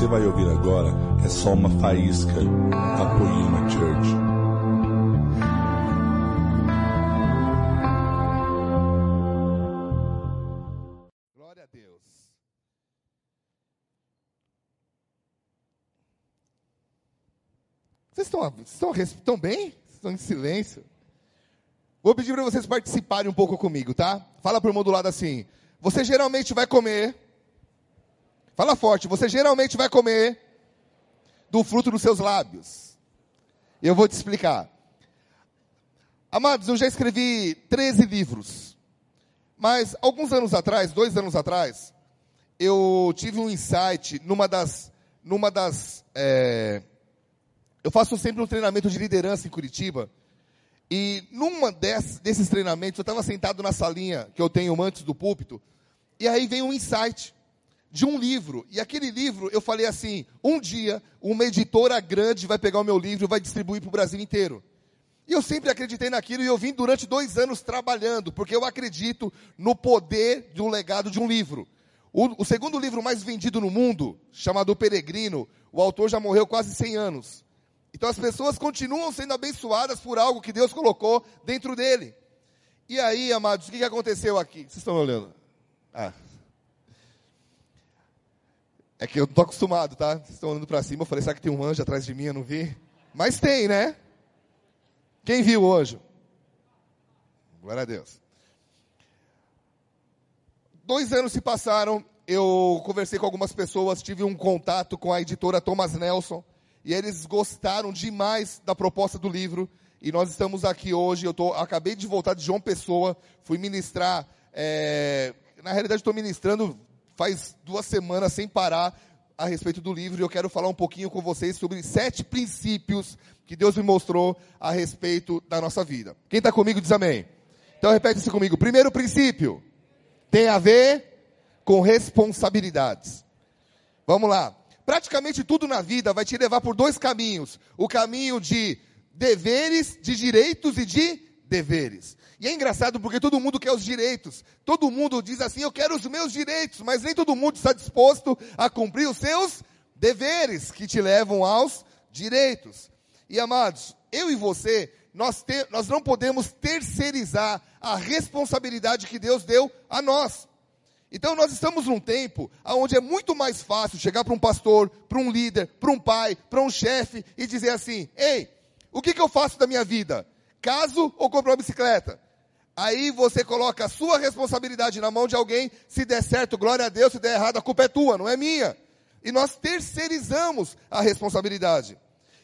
você vai ouvir agora é só uma faísca da Poema Church. Glória a Deus. Vocês estão, estão, estão bem? Estão em silêncio? Vou pedir para vocês participarem um pouco comigo, tá? Fala para o irmão do lado assim. Você geralmente vai comer. Fala forte. Você geralmente vai comer do fruto dos seus lábios. Eu vou te explicar. Amados, eu já escrevi 13 livros. Mas alguns anos atrás, dois anos atrás, eu tive um insight numa das, numa das, é, eu faço sempre um treinamento de liderança em Curitiba. E numa desses, desses treinamentos, eu estava sentado na salinha que eu tenho antes do púlpito, e aí vem um insight de um livro. E aquele livro, eu falei assim: um dia, uma editora grande vai pegar o meu livro e vai distribuir para o Brasil inteiro. E eu sempre acreditei naquilo e eu vim durante dois anos trabalhando, porque eu acredito no poder de um legado de um livro. O, o, segundo livro mais vendido no mundo, chamado O Peregrino, o autor já morreu quase 100 anos. Então as pessoas continuam sendo abençoadas por algo que Deus colocou dentro dele. E aí, amados, o que aconteceu aqui? Vocês estão olhando? Ah. É que eu não estou acostumado, tá? Vocês estão olhando para cima, eu falei, será que tem um anjo atrás de mim? Eu não vi. Mas tem, né? Quem viu hoje? Glória a Deus. Dois anos se passaram, eu conversei com algumas pessoas, tive um contato com a editora Thomas Nelson, e eles gostaram demais da proposta do livro, e nós estamos aqui hoje, eu tô, acabei de voltar de João Pessoa, fui ministrar, é, na realidade estou ministrando faz duas semanas sem parar a respeito do livro, e eu quero falar um pouquinho com vocês sobre sete princípios que Deus me mostrou a respeito da nossa vida. Quem está comigo diz amém. Então repete isso comigo. Primeiro princípio tem a ver com responsabilidades. Vamos lá. Praticamente tudo na vida vai te levar por dois caminhos: o caminho de deveres, de direitos e de deveres. E é engraçado porque todo mundo quer os direitos. Todo mundo diz assim: eu quero os meus direitos, mas nem todo mundo está disposto a cumprir os seus deveres que te levam aos direitos. E amados, eu e você, nós, te, nós não podemos terceirizar a responsabilidade que Deus deu a nós. Então nós estamos num tempo onde é muito mais fácil chegar para um pastor, para um líder, para um pai, para um chefe e dizer assim: Ei, o que, que eu faço da minha vida? Caso ou compro uma bicicleta? Aí você coloca a sua responsabilidade na mão de alguém, se der certo, glória a Deus, se der errado, a culpa é tua, não é minha. E nós terceirizamos a responsabilidade.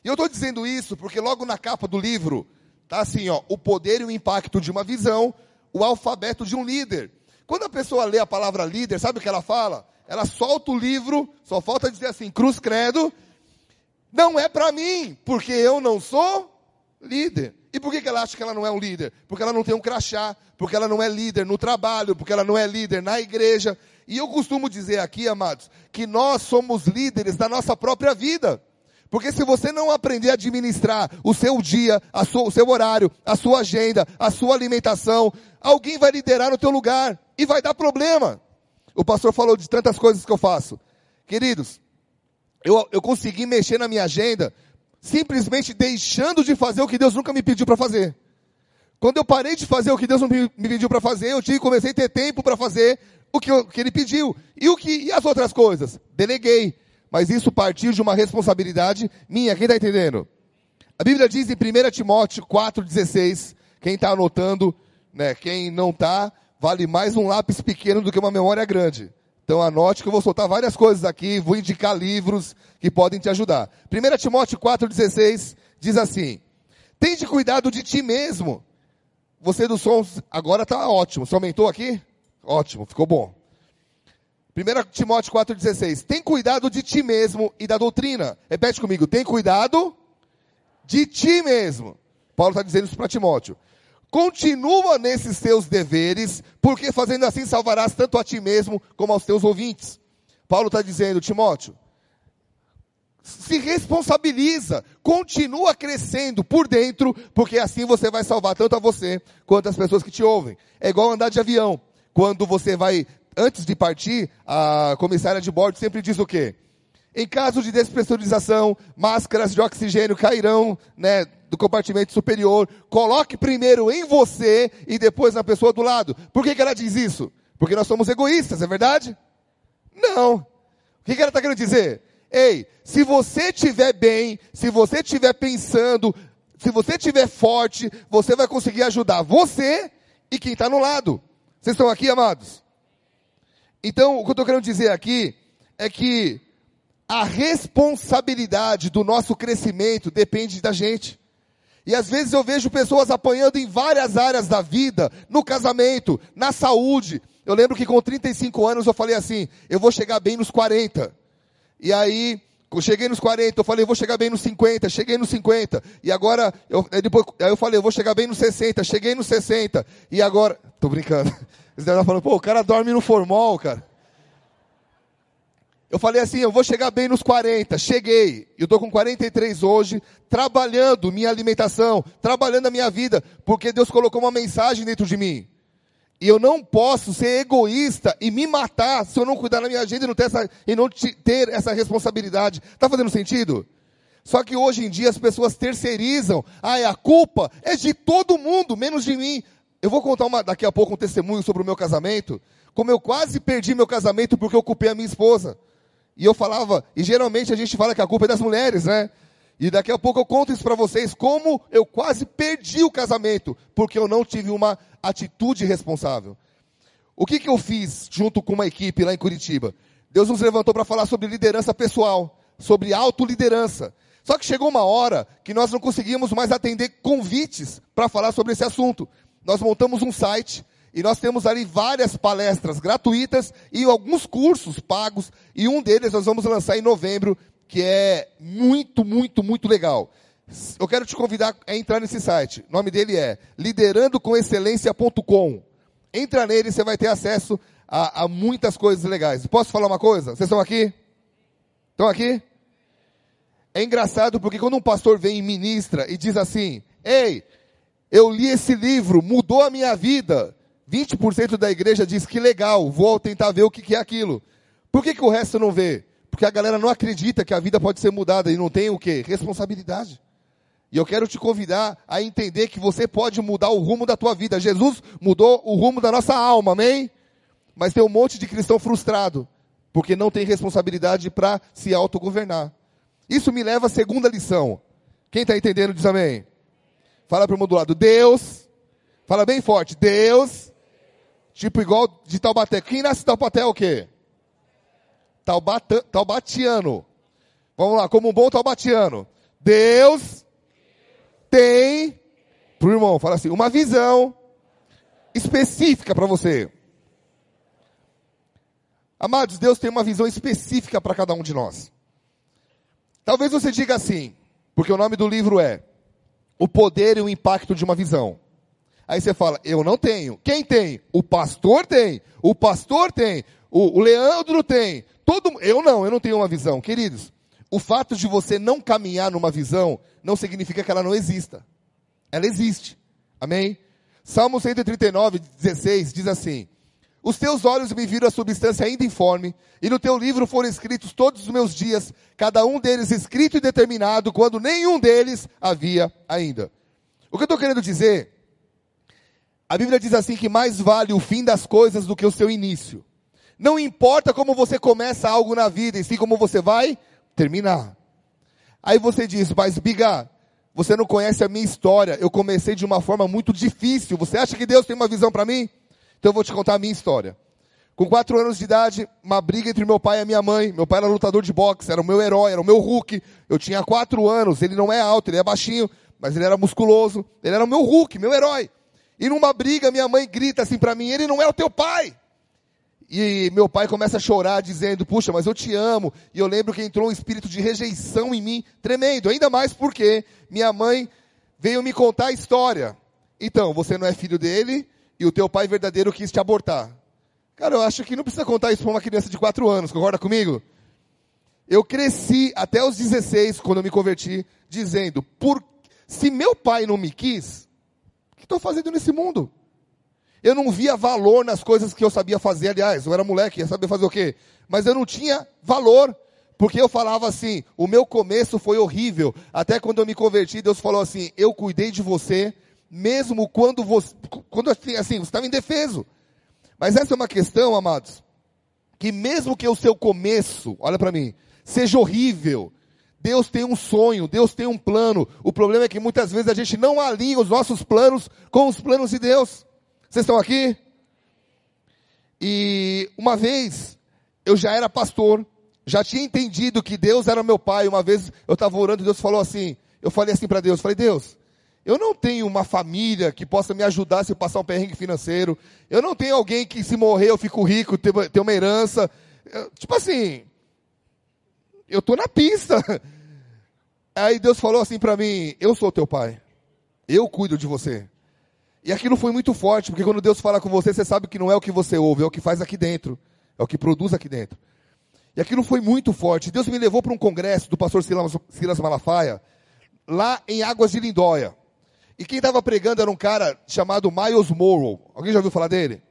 E eu estou dizendo isso porque logo na capa do livro tá assim, ó, o poder e o impacto de uma visão, o alfabeto de um líder. Quando a pessoa lê a palavra líder, sabe o que ela fala? Ela solta o livro, só falta dizer assim, cruz credo, não é para mim, porque eu não sou líder. E por que, ela acha que ela não é um líder? Porque ela não tem um crachá, porque ela não é líder no trabalho, porque ela não é líder na igreja. E eu costumo dizer aqui, amados, que nós somos líderes da nossa própria vida. Porque se você não aprender a administrar o seu dia, sua, o seu horário, a sua agenda, a sua alimentação, alguém vai liderar no teu lugar e vai dar problema. O pastor falou de tantas coisas que eu faço. Queridos, eu, eu consegui mexer na minha agenda simplesmente deixando de fazer o que Deus nunca me pediu para fazer. Quando eu parei de fazer o que Deus me, me pediu para fazer, eu tive, comecei a ter tempo para fazer o que, eu, que Ele pediu. E, o que, e as outras coisas? Deleguei mas isso partiu de uma responsabilidade minha. Quem está entendendo? A Bíblia diz em 1 Timóteo 4,16, quem está anotando, né, quem não está, vale mais um lápis pequeno do que uma memória grande. Então anote que eu vou soltar várias coisas aqui, vou indicar livros que podem te ajudar. 1 Timóteo 4,16 diz assim: Tende cuidado de ti mesmo. Você do som agora está ótimo. Você aumentou aqui? Ótimo, ficou bom. 1 Timóteo 4,16. Tem cuidado de ti mesmo e da doutrina. Repete comigo. Tem cuidado de ti mesmo. Paulo está dizendo isso para Timóteo. Continua nesses teus deveres, porque fazendo assim salvarás tanto a ti mesmo como aos teus ouvintes. Paulo está dizendo, Timóteo, se responsabiliza, continua crescendo por dentro, porque assim você vai salvar tanto a você quanto as pessoas que te ouvem. É igual andar de avião. Quando você vai antes de partir, a comissária de bordo sempre diz o quê? Em caso de despressurização, máscaras de oxigênio cairão né, do compartimento superior. Coloque primeiro em você e depois na pessoa do lado. Por que, que ela diz isso? Porque nós somos egoístas, é verdade? Não. O que, que ela está querendo dizer? Ei, se você estiver bem, se você estiver pensando, se você estiver forte, você vai conseguir ajudar você e quem está no lado. Vocês estão aqui, amados? Então, o que eu estou querendo dizer aqui é que a responsabilidade do nosso crescimento depende da gente. E às vezes eu vejo pessoas apanhando em várias áreas da vida, no casamento, na saúde. Eu lembro que com 35 anos eu falei assim: eu vou chegar bem nos 40. E aí, eu cheguei nos 40, eu falei, eu vou chegar bem nos 50, cheguei nos 50. E agora, eu, depois, aí eu falei, eu vou chegar bem nos 60, cheguei nos 60. E agora, tô brincando. Eles devem falando, pô, o cara dorme no formol, cara. Eu falei assim, eu vou chegar bem nos 40, cheguei. Eu estou com 43 hoje, trabalhando minha alimentação, trabalhando a minha vida, porque Deus colocou uma mensagem dentro de mim. E eu não posso ser egoísta e me matar se eu não cuidar da minha agenda e não ter essa, e não ter essa responsabilidade. Está fazendo sentido? Só que hoje em dia as pessoas terceirizam. Ah, a culpa é de todo mundo, menos de mim. Eu vou contar uma, daqui a pouco um testemunho sobre o meu casamento. Como eu quase perdi meu casamento porque eu culpei a minha esposa. E eu falava, e geralmente a gente fala que a culpa é das mulheres, né? E daqui a pouco eu conto isso para vocês, como eu quase perdi o casamento, porque eu não tive uma atitude responsável. O que, que eu fiz junto com uma equipe lá em Curitiba? Deus nos levantou para falar sobre liderança pessoal, sobre autoliderança. Só que chegou uma hora que nós não conseguimos mais atender convites para falar sobre esse assunto. Nós montamos um site e nós temos ali várias palestras gratuitas e alguns cursos pagos. E um deles nós vamos lançar em novembro, que é muito, muito, muito legal. Eu quero te convidar a entrar nesse site. O nome dele é liderandocomecelência.com. Entra nele, você vai ter acesso a, a, muitas coisas legais. Posso falar uma coisa? Vocês estão aqui? Estão aqui? É engraçado porque quando um pastor vem e ministra e diz assim: Ei, eu li esse livro, mudou a minha vida. 20% da igreja diz que legal, vou tentar ver o que é aquilo. Por que, que o resto não vê? Porque a galera não acredita que a vida pode ser mudada e não tem o quê? Responsabilidade. E eu quero te convidar a entender que você pode mudar o rumo da tua vida. Jesus mudou o rumo da nossa alma, amém? Mas tem um monte de cristão frustrado, porque não tem responsabilidade para se autogovernar. Isso me leva à segunda lição. Quem está entendendo diz amém. Fala para o mundo do lado, Deus, fala bem forte, Deus, tipo igual de Taubaté. Quem nasce em Taubaté é o quê? Taubata, taubatiano. Vamos lá, como um bom taubatiano. Deus tem, pro irmão, fala assim, uma visão específica para você. Amados, Deus tem uma visão específica para cada um de nós. Talvez você diga assim, porque o nome do livro é O Poder e o Impacto de uma Visão. Aí você fala, eu não tenho. Quem tem? O pastor tem. O pastor tem. O, o Leandro tem. Todo, eu não, eu não tenho uma visão. Queridos, o fato de você não caminhar numa visão não significa que ela não exista. Ela existe. Amém? Salmo 139, 16 diz assim: Os teus olhos me viram a substância ainda informe, e no teu livro foram escritos todos os meus dias, cada um deles escrito e determinado, quando nenhum deles havia ainda. O que eu estou querendo dizer? A Bíblia diz assim que mais vale o fim das coisas do que o seu início. Não importa como você começa algo na vida, e sim como você vai terminar. Aí você diz, mas Biga, você não conhece a minha história. Eu comecei de uma forma muito difícil. Você acha que Deus tem uma visão para mim? Então eu vou te contar a minha história. Com quatro anos de idade, uma briga entre meu pai e minha mãe. Meu pai era lutador de boxe, era o meu herói, era o meu Hulk. Eu tinha quatro anos, ele não é alto, ele é baixinho, mas ele era musculoso. Ele era o meu Hulk, meu herói. E numa briga, minha mãe grita assim para mim: ele não é o teu pai. E meu pai começa a chorar, dizendo: Puxa, mas eu te amo. E eu lembro que entrou um espírito de rejeição em mim, tremendo. Ainda mais porque minha mãe veio me contar a história. Então, você não é filho dele e o teu pai verdadeiro quis te abortar. Cara, eu acho que não precisa contar isso para uma criança de 4 anos, concorda comigo? Eu cresci até os 16, quando eu me converti, dizendo: por, se meu pai não me quis, que estou fazendo nesse mundo? Eu não via valor nas coisas que eu sabia fazer. Aliás, eu era moleque, ia saber fazer o quê? Mas eu não tinha valor. Porque eu falava assim, o meu começo foi horrível. Até quando eu me converti, Deus falou assim: eu cuidei de você, mesmo quando você, quando assim você estava indefeso. Mas essa é uma questão, amados, que mesmo que o seu começo, olha para mim, seja horrível, Deus tem um sonho, Deus tem um plano. O problema é que muitas vezes a gente não alinha os nossos planos com os planos de Deus. Vocês estão aqui? E uma vez eu já era pastor, já tinha entendido que Deus era meu pai. Uma vez eu estava orando e Deus falou assim: eu falei assim para Deus, falei, Deus, eu não tenho uma família que possa me ajudar se eu passar um perrengue financeiro. Eu não tenho alguém que se morrer eu fico rico, ter, uma herança. Eu, tipo assim, eu tô na pista. Aí Deus falou assim para mim: Eu sou teu pai. Eu cuido de você. E aquilo foi muito forte, porque quando Deus fala com você, você sabe que não é o que você ouve, é o que faz aqui dentro. É o que produz aqui dentro. E aquilo foi muito forte. Deus me levou para um congresso do pastor Silas, Silas Malafaia, lá em Águas de Lindóia. E quem estava pregando era um cara chamado Miles Morrow. Alguém já ouviu falar dele?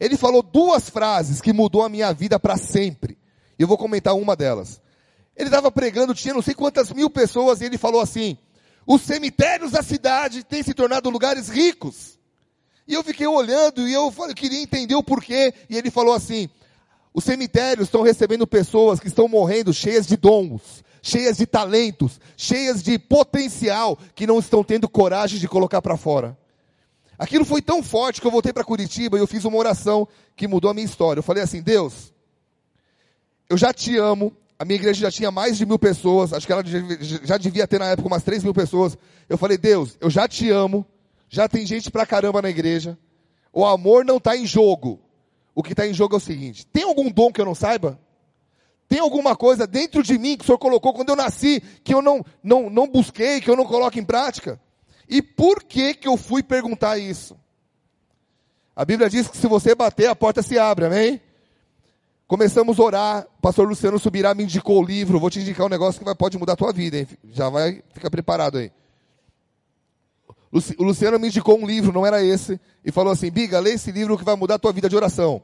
Ele falou duas frases que mudou a minha vida para sempre. E eu vou comentar uma delas. Ele estava pregando, tinha não sei quantas mil pessoas, e ele falou assim: os cemitérios da cidade têm se tornado lugares ricos. E eu fiquei olhando e eu, queria entender o porquê. E ele falou assim: os cemitérios estão recebendo pessoas que estão morrendo cheias de dons, cheias de talentos, cheias de potencial, que não estão tendo coragem de colocar para fora. Aquilo foi tão forte que eu voltei para Curitiba e eu fiz uma oração que mudou a minha história. Eu falei assim: Deus, eu já te amo, a minha igreja já tinha mais de mil pessoas, acho que ela já devia ter na época umas três mil pessoas. Eu falei, Deus, eu já te amo, já tem gente pra caramba na igreja. O amor não está em jogo. O que está em jogo é o seguinte: tem algum dom que eu não saiba? Tem alguma coisa dentro de mim que o Senhor colocou quando eu nasci, que eu não, não, não busquei, que eu não coloco em prática? E por que que eu fui perguntar isso? A Bíblia diz que se você bater, a porta se abre, amém? Começamos a orar, o pastor Luciano Subirá me indicou o livro, vou te indicar um negócio que vai, pode mudar a tua vida, hein? Já vai, fica preparado aí. O Luciano me indicou um livro, não era esse, e falou assim, Biga, lê esse livro que vai mudar a tua vida de oração.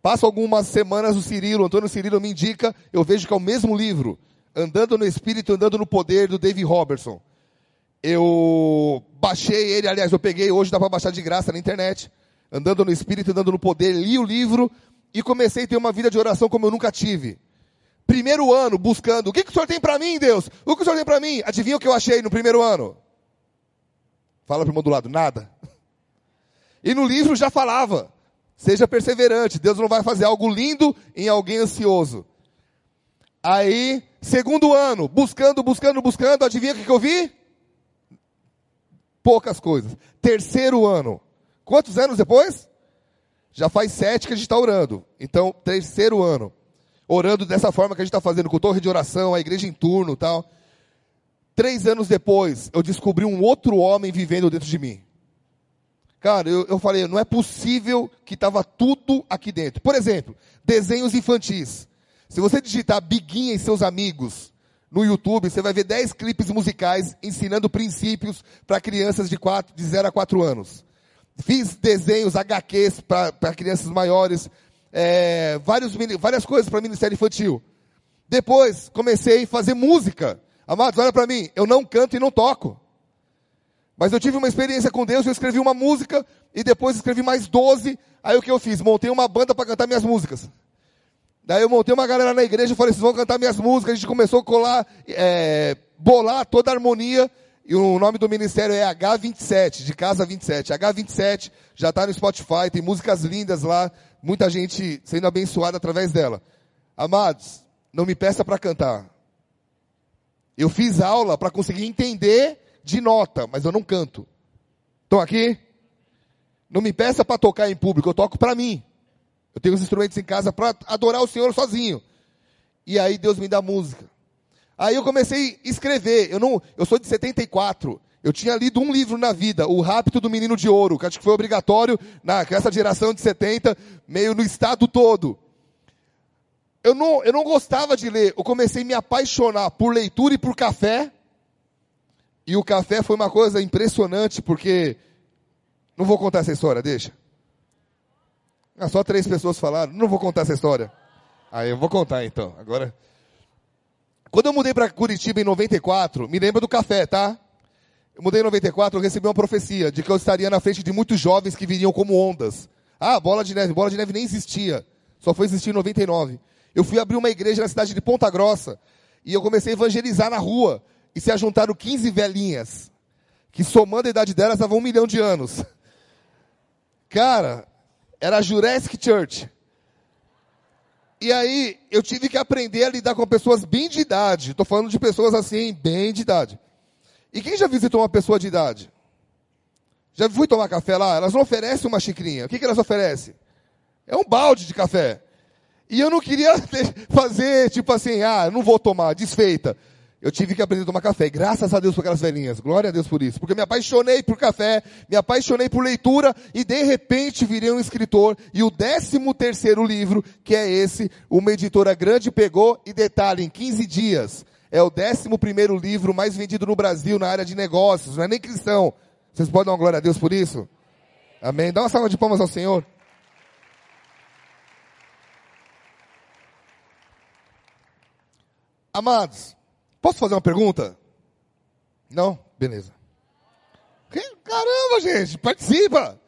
Passa algumas semanas o Cirilo, Antônio Cirilo me indica, eu vejo que é o mesmo livro, Andando no Espírito, Andando no Poder, do David Robertson. Eu baixei ele, aliás, eu peguei, hoje dá para baixar de graça na internet. Andando no Espírito, Andando no Poder, li o livro, e comecei a ter uma vida de oração como eu nunca tive. Primeiro ano buscando, o que, que o Senhor tem para mim, Deus? O que o Senhor tem para mim? Adivinha o que eu achei no primeiro ano? Fala para o do lado, nada. E no livro já falava, seja perseverante, Deus não vai fazer algo lindo em alguém ansioso. Aí, segundo ano, buscando, buscando, buscando, adivinha o que, que eu vi? Poucas coisas. Terceiro ano, quantos anos depois? Já faz sete que a gente está orando. Então, terceiro ano. Orando dessa forma que a gente está fazendo, com torre de oração, a igreja em turno tal. Três anos depois, eu descobri um outro homem vivendo dentro de mim. Cara, eu, eu falei, não é possível que estava tudo aqui dentro. Por exemplo, desenhos infantis. Se você digitar Biguinha e seus amigos no YouTube, você vai ver 10 clipes musicais ensinando princípios para crianças de, 4, de 0 a 4 anos. Fiz desenhos, HQs para crianças maiores, é, vários, várias coisas para Ministério Infantil. Depois, comecei a fazer música. Amados, olha para mim, eu não canto e não toco. Mas eu tive uma experiência com Deus, eu escrevi uma música e depois escrevi mais 12. Aí o que eu fiz? Montei uma banda para cantar minhas músicas. Daí eu montei uma galera na igreja e falei, vocês vão cantar minhas músicas. A gente começou a colar, é, bolar toda a harmonia e o nome do ministério é H27, de Casa 27. H27 já está no Spotify, tem músicas lindas lá, muita gente sendo abençoada através dela. Amados, não me peça para cantar. Eu fiz aula para conseguir entender de nota, mas eu não canto. Estão aqui? Não me peça para tocar em público, eu toco para mim. Eu tenho os instrumentos em casa para adorar o Senhor sozinho. E aí Deus me dá música. Aí eu comecei a escrever. Eu não, eu sou de 74. Eu tinha lido um livro na vida, O Rápido do Menino de Ouro, que acho que foi obrigatório na essa geração de 70, meio no estado todo. Eu não, eu não gostava de ler. Eu comecei a me apaixonar por leitura e por café. E o café foi uma coisa impressionante, porque. Não vou contar essa história, deixa. Ah, só três pessoas falaram. Não vou contar essa história. Aí eu vou contar então. Agora. Quando eu mudei para Curitiba em 94, me lembra do café, tá? Eu mudei em 94, eu recebi uma profecia de que eu estaria na frente de muitos jovens que viriam como ondas. Ah, bola de neve. Bola de neve nem existia. Só foi existir em 99. Eu fui abrir uma igreja na cidade de Ponta Grossa. E eu comecei a evangelizar na rua. E se ajuntaram 15 velhinhas. Que somando a idade delas, davam um milhão de anos. Cara, era a Jurassic Church. E aí, eu tive que aprender a lidar com pessoas bem de idade. Estou falando de pessoas assim, bem de idade. E quem já visitou uma pessoa de idade? Já fui tomar café lá? Elas não oferecem uma xicrinha. O que, que elas oferecem? É um balde de café. E eu não queria fazer, tipo assim, ah, não vou tomar, desfeita. Eu tive que aprender a tomar café. Graças a Deus por aquelas velhinhas. Glória a Deus por isso. Porque me apaixonei por café, me apaixonei por leitura e de repente virei um escritor. E o décimo terceiro livro, que é esse, uma editora grande pegou e detalhe, em 15 dias. É o décimo primeiro livro mais vendido no Brasil na área de negócios. Não é nem cristão. Vocês podem dar uma glória a Deus por isso? Amém. Dá uma salva de palmas ao Senhor. Amados, Posso fazer uma pergunta? Não? Beleza. Caramba, gente, participa.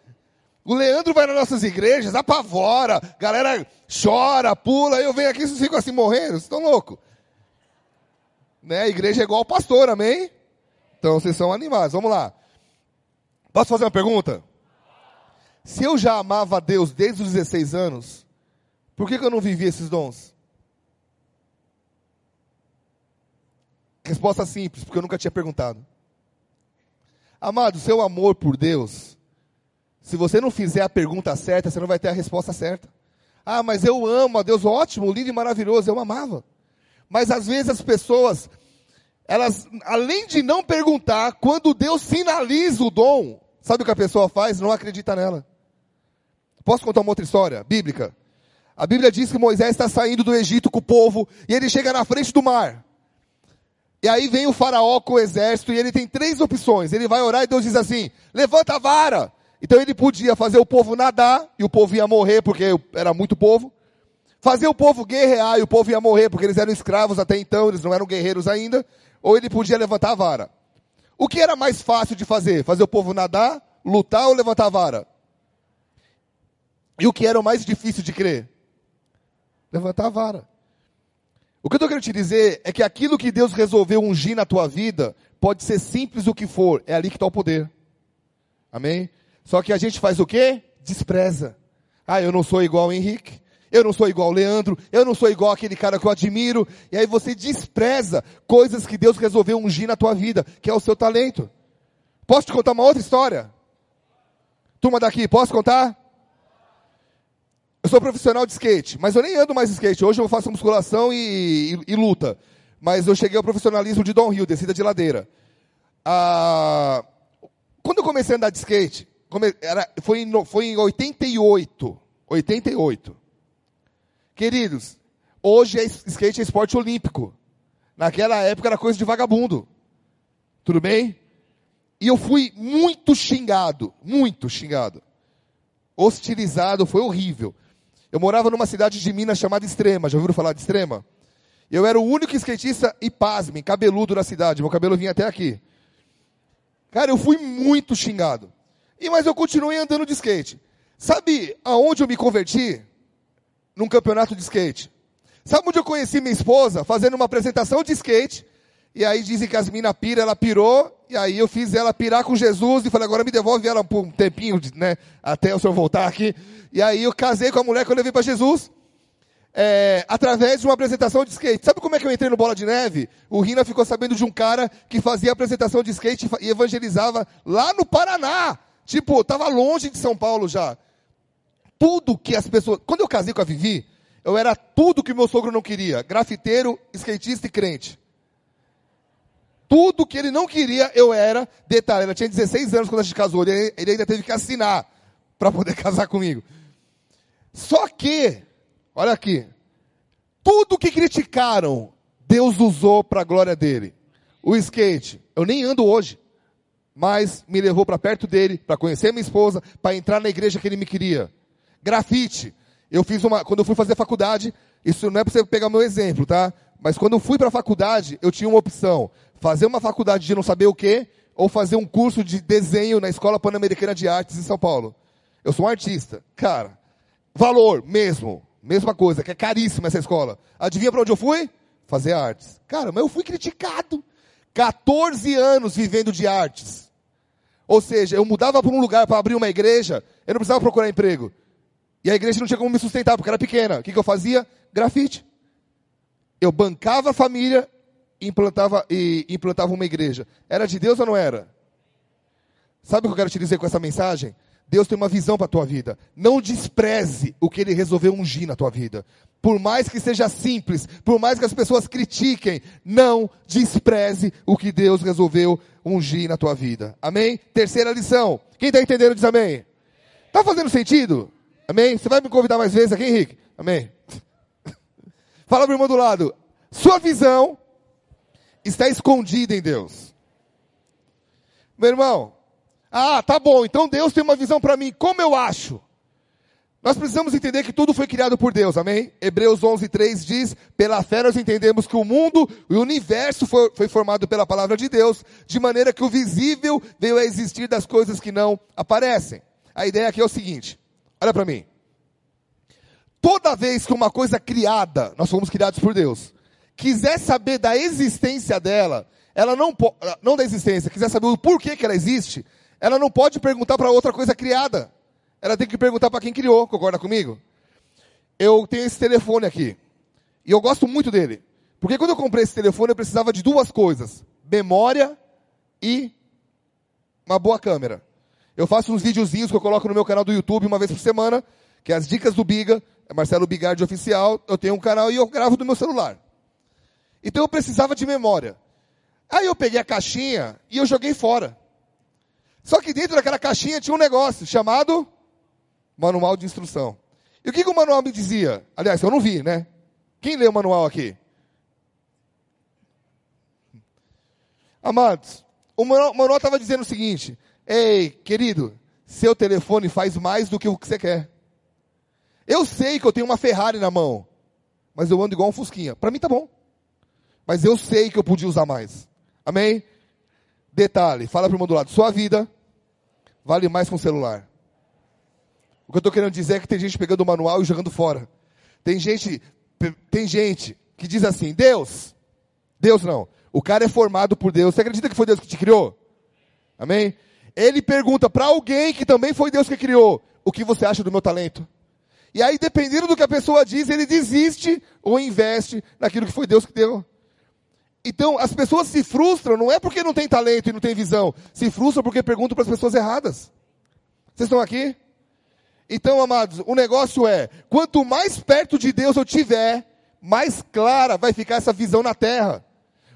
O Leandro vai nas nossas igrejas, apavora, galera chora, pula, eu venho aqui e vocês ficam assim morrendo, vocês estão loucos. Né? A igreja é igual ao pastor, amém? Então vocês são animados, vamos lá. Posso fazer uma pergunta? Se eu já amava a Deus desde os 16 anos, por que, que eu não vivi esses dons? Resposta simples, porque eu nunca tinha perguntado. Amado, seu amor por Deus, se você não fizer a pergunta certa, você não vai ter a resposta certa. Ah, mas eu amo a Deus, ótimo, lindo e maravilhoso, eu amava. Mas às vezes as pessoas, elas, além de não perguntar, quando Deus finaliza o dom, sabe o que a pessoa faz? Não acredita nela. Posso contar uma outra história bíblica? A Bíblia diz que Moisés está saindo do Egito com o povo e ele chega na frente do mar. E aí vem o faraó com o exército e ele tem três opções. Ele vai orar e Deus diz assim: levanta a vara. Então ele podia fazer o povo nadar e o povo ia morrer porque era muito povo. Fazer o povo guerrear e o povo ia morrer porque eles eram escravos até então, eles não eram guerreiros ainda. Ou ele podia levantar a vara. O que era mais fácil de fazer? Fazer o povo nadar, lutar ou levantar a vara? E o que era o mais difícil de crer? Levantar a vara. O que eu estou querendo te dizer é que aquilo que Deus resolveu ungir na tua vida, pode ser simples o que for, é ali que está o poder. Amém? Só que a gente faz o quê? Despreza. Ah, eu não sou igual o Henrique, eu não sou igual o Leandro, eu não sou igual aquele cara que eu admiro, e aí você despreza coisas que Deus resolveu ungir na tua vida, que é o seu talento. Posso te contar uma outra história? Turma daqui, posso contar? Eu sou profissional de skate, mas eu nem ando mais skate. Hoje eu faço musculação e, e, e luta. Mas eu cheguei ao profissionalismo de downhill, descida de ladeira. Ah, quando eu comecei a andar de skate, era, foi, em, foi em 88. 88. Queridos, hoje é, skate é esporte olímpico. Naquela época era coisa de vagabundo. Tudo bem? E eu fui muito xingado, muito xingado. Hostilizado, foi horrível. Eu morava numa cidade de Minas chamada Extrema. Já ouviram falar de Extrema? Eu era o único skatista e pasme, cabeludo na cidade. Meu cabelo vinha até aqui. Cara, eu fui muito xingado. E mas eu continuei andando de skate. Sabe aonde eu me converti? Num campeonato de skate. Sabe onde eu conheci minha esposa? Fazendo uma apresentação de skate. E aí dizem que as minas pira, ela pirou. E aí eu fiz ela pirar com Jesus e falei, agora me devolve ela por um tempinho, né? Até o senhor voltar aqui. E aí eu casei com a mulher que eu levei para Jesus. É, através de uma apresentação de skate. Sabe como é que eu entrei no Bola de Neve? O Rina ficou sabendo de um cara que fazia apresentação de skate e evangelizava lá no Paraná. Tipo, tava longe de São Paulo já. Tudo que as pessoas. Quando eu casei com a Vivi, eu era tudo que meu sogro não queria: grafiteiro, skatista e crente. Tudo que ele não queria, eu era. Detalhe, ela tinha 16 anos quando a gente casou. Ele, ainda teve que assinar para poder casar comigo. Só que, olha aqui, tudo que criticaram, Deus usou para a glória dele. O skate, eu nem ando hoje, mas me levou para perto dele, para conhecer minha esposa, para entrar na igreja que ele me queria. Grafite, eu fiz uma, quando eu fui fazer faculdade, isso não é para você pegar meu exemplo, tá? Mas quando eu fui para a faculdade, eu tinha uma opção: fazer uma faculdade de não saber o quê, ou fazer um curso de desenho na Escola Pan-Americana de Artes em São Paulo. Eu sou um artista. Cara, valor mesmo, mesma coisa, que é caríssima essa escola. Adivinha para onde eu fui? Fazer artes. Cara, mas eu fui criticado. 14 anos vivendo de artes. Ou seja, eu mudava para um lugar para abrir uma igreja, eu não precisava procurar emprego. E a igreja não tinha como me sustentar, porque era pequena. O que, que eu fazia? Grafite. Eu bancava a família e implantava, e implantava uma igreja. Era de Deus ou não era? Sabe o que eu quero te dizer com essa mensagem? Deus tem uma visão para a tua vida. Não despreze o que Ele resolveu ungir na tua vida. Por mais que seja simples, por mais que as pessoas critiquem, não despreze o que Deus resolveu ungir na tua vida. Amém? Terceira lição. Quem está entendendo diz amém. Está fazendo sentido? Amém? Você vai me convidar mais vezes aqui, Henrique? Amém? Fala para o irmão do lado. Sua visão está escondida em Deus. Meu irmão, ah, tá bom, então Deus tem uma visão para mim. Como eu acho? Nós precisamos entender que tudo foi criado por Deus, amém? Hebreus 11, 3 diz, pela fé nós entendemos que o mundo e o universo foi, foi, formado pela palavra de Deus, de maneira que o visível veio a existir das coisas que não aparecem. A ideia aqui é o seguinte, olha para mim. Toda vez que uma coisa criada, nós fomos criados por Deus, quiser saber da existência dela, ela não, não da existência, quiser saber o porquê que ela existe, ela não pode perguntar para outra coisa criada. Ela tem que perguntar para quem criou, concorda comigo? Eu tenho esse telefone aqui. E eu gosto muito dele. Porque quando eu comprei esse telefone, eu precisava de duas coisas: memória e uma boa câmera. Eu faço uns videozinhos que eu coloco no meu canal do YouTube uma vez por semana, que é as dicas do Biga, é Marcelo Bigardi Oficial. Eu tenho um canal e eu gravo do meu celular. Então eu precisava de memória. Aí eu peguei a caixinha e eu joguei fora. Só que dentro daquela caixinha tinha um negócio chamado manual de instrução. E o que, que o manual me dizia? Aliás, eu não vi, né? Quem lê o manual aqui? Amados, o manual estava dizendo o seguinte: Ei, querido, seu telefone faz mais do que o que você quer. Eu sei que eu tenho uma Ferrari na mão, mas eu ando igual um Fusquinha. Para mim tá bom. Mas eu sei que eu podia usar mais. Amém? Detalhe, fala para o do lado, sua vida vale mais que um celular. O que eu estou querendo dizer é que tem gente pegando o manual e jogando fora. Tem gente, tem gente que diz assim, Deus, Deus não, o cara é formado por Deus. Você acredita que foi Deus que te criou? Amém? Ele pergunta para alguém que também foi Deus que criou, o que você acha do meu talento? E aí, dependendo do que a pessoa diz, ele desiste ou investe naquilo que foi Deus que deu. Então, as pessoas se frustram, não é porque não tem talento e não tem visão, se frustram porque perguntam para as pessoas erradas. Vocês estão aqui? Então, amados, o negócio é: quanto mais perto de Deus eu tiver, mais clara vai ficar essa visão na terra.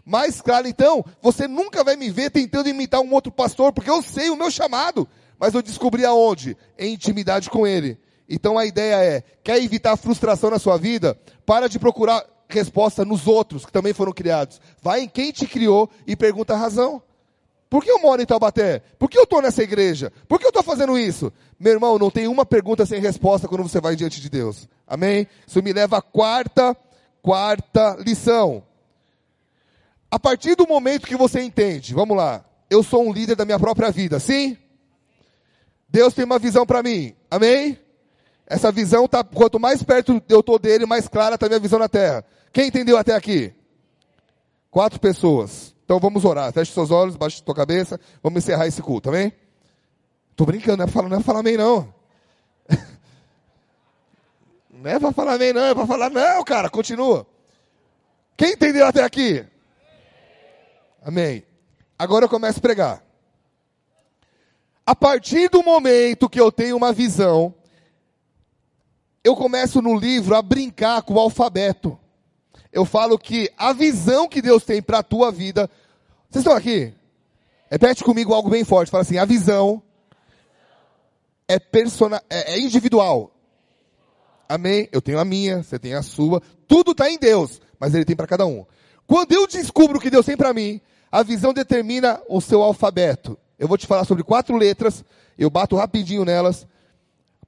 Mais clara, então, você nunca vai me ver tentando imitar um outro pastor, porque eu sei o meu chamado, mas eu descobri aonde? Em intimidade com ele. Então a ideia é: quer evitar frustração na sua vida? Para de procurar resposta nos outros que também foram criados. Vai em quem te criou e pergunta a razão. Por que eu moro em Taubaté? Por que eu estou nessa igreja? Por que eu estou fazendo isso? Meu irmão, não tem uma pergunta sem resposta quando você vai diante de Deus. Amém? Isso me leva à quarta, quarta lição. A partir do momento que você entende, vamos lá, eu sou um líder da minha própria vida, sim? Deus tem uma visão para mim, amém? Essa visão tá, quanto mais perto eu estou dele, mais clara está a minha visão na terra. Quem entendeu até aqui? Quatro pessoas. Então vamos orar. Feche seus olhos, baixe sua cabeça. Vamos encerrar esse culto, amém? Tô brincando, não é para não é falar amém, não. Não é para falar amém, não. É para falar, não, cara, continua. Quem entendeu até aqui? Amém. Agora eu começo a pregar. A partir do momento que eu tenho uma visão, eu começo no livro a brincar com o alfabeto eu falo que a visão que Deus tem para a tua vida. Vocês estão aqui? Repete comigo algo bem forte. Fala assim: a visão é, persona, é, é individual. Amém? Eu tenho a minha, você tem a sua. Tudo está em Deus, mas Ele tem para cada um. Quando eu descubro o que Deus tem para mim, a visão determina o seu alfabeto. Eu vou te falar sobre quatro letras, eu bato rapidinho nelas.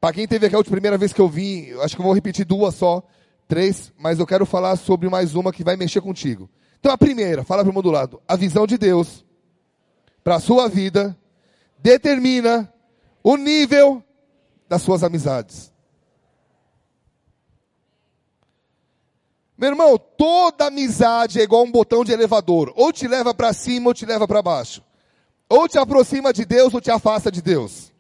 Para quem teve aqui a primeira vez que eu vim, acho que eu vou repetir duas só Três, mas eu quero falar sobre mais uma que vai mexer contigo. Então a primeira, fala para o do lado. A visão de Deus para a sua vida determina o nível das suas amizades. Meu irmão, toda amizade é igual um botão de elevador. Ou te leva para cima ou te leva para baixo. Ou te aproxima de Deus ou te afasta de Deus.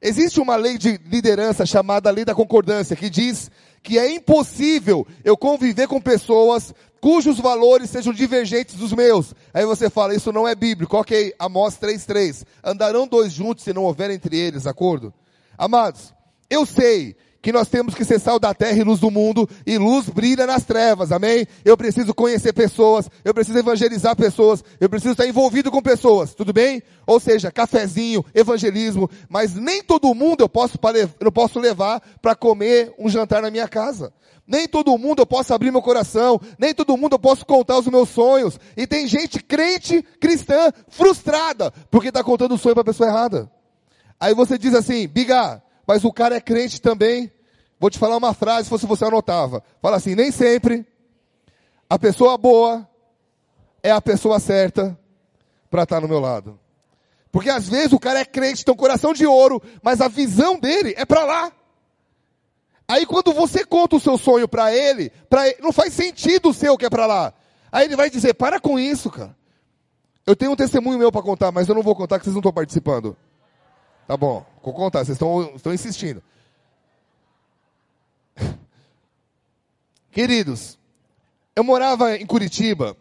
Existe uma lei de liderança chamada lei da concordância, que diz que é impossível eu conviver com pessoas cujos valores sejam divergentes dos meus. Aí você fala, isso não é bíblico. Ok, Amós 3.3. Andarão dois juntos se não houver entre eles, acordo? Amados, eu sei que nós temos que ser sal da terra e luz do mundo, e luz brilha nas trevas, amém? Eu preciso conhecer pessoas, eu preciso evangelizar pessoas, eu preciso estar envolvido com pessoas, tudo bem? Ou seja, cafezinho, evangelismo, mas nem todo mundo eu posso, eu posso levar para comer um jantar na minha casa. Nem todo mundo eu posso abrir meu coração, nem todo mundo eu posso contar os meus sonhos. E tem gente crente, cristã, frustrada, porque está contando o sonho para a pessoa errada. Aí você diz assim, Biga, mas o cara é crente também. Vou te falar uma frase, se fosse você anotava. Fala assim, nem sempre a pessoa boa é a pessoa certa para estar tá no meu lado. Porque às vezes o cara é crente, tem um coração de ouro, mas a visão dele é para lá. Aí quando você conta o seu sonho para ele, para não faz sentido o seu que é para lá. Aí ele vai dizer: "Para com isso, cara. Eu tenho um testemunho meu para contar, mas eu não vou contar que vocês não estão participando." Tá bom, vou contar, vocês estão, estão insistindo. Queridos, eu morava em Curitiba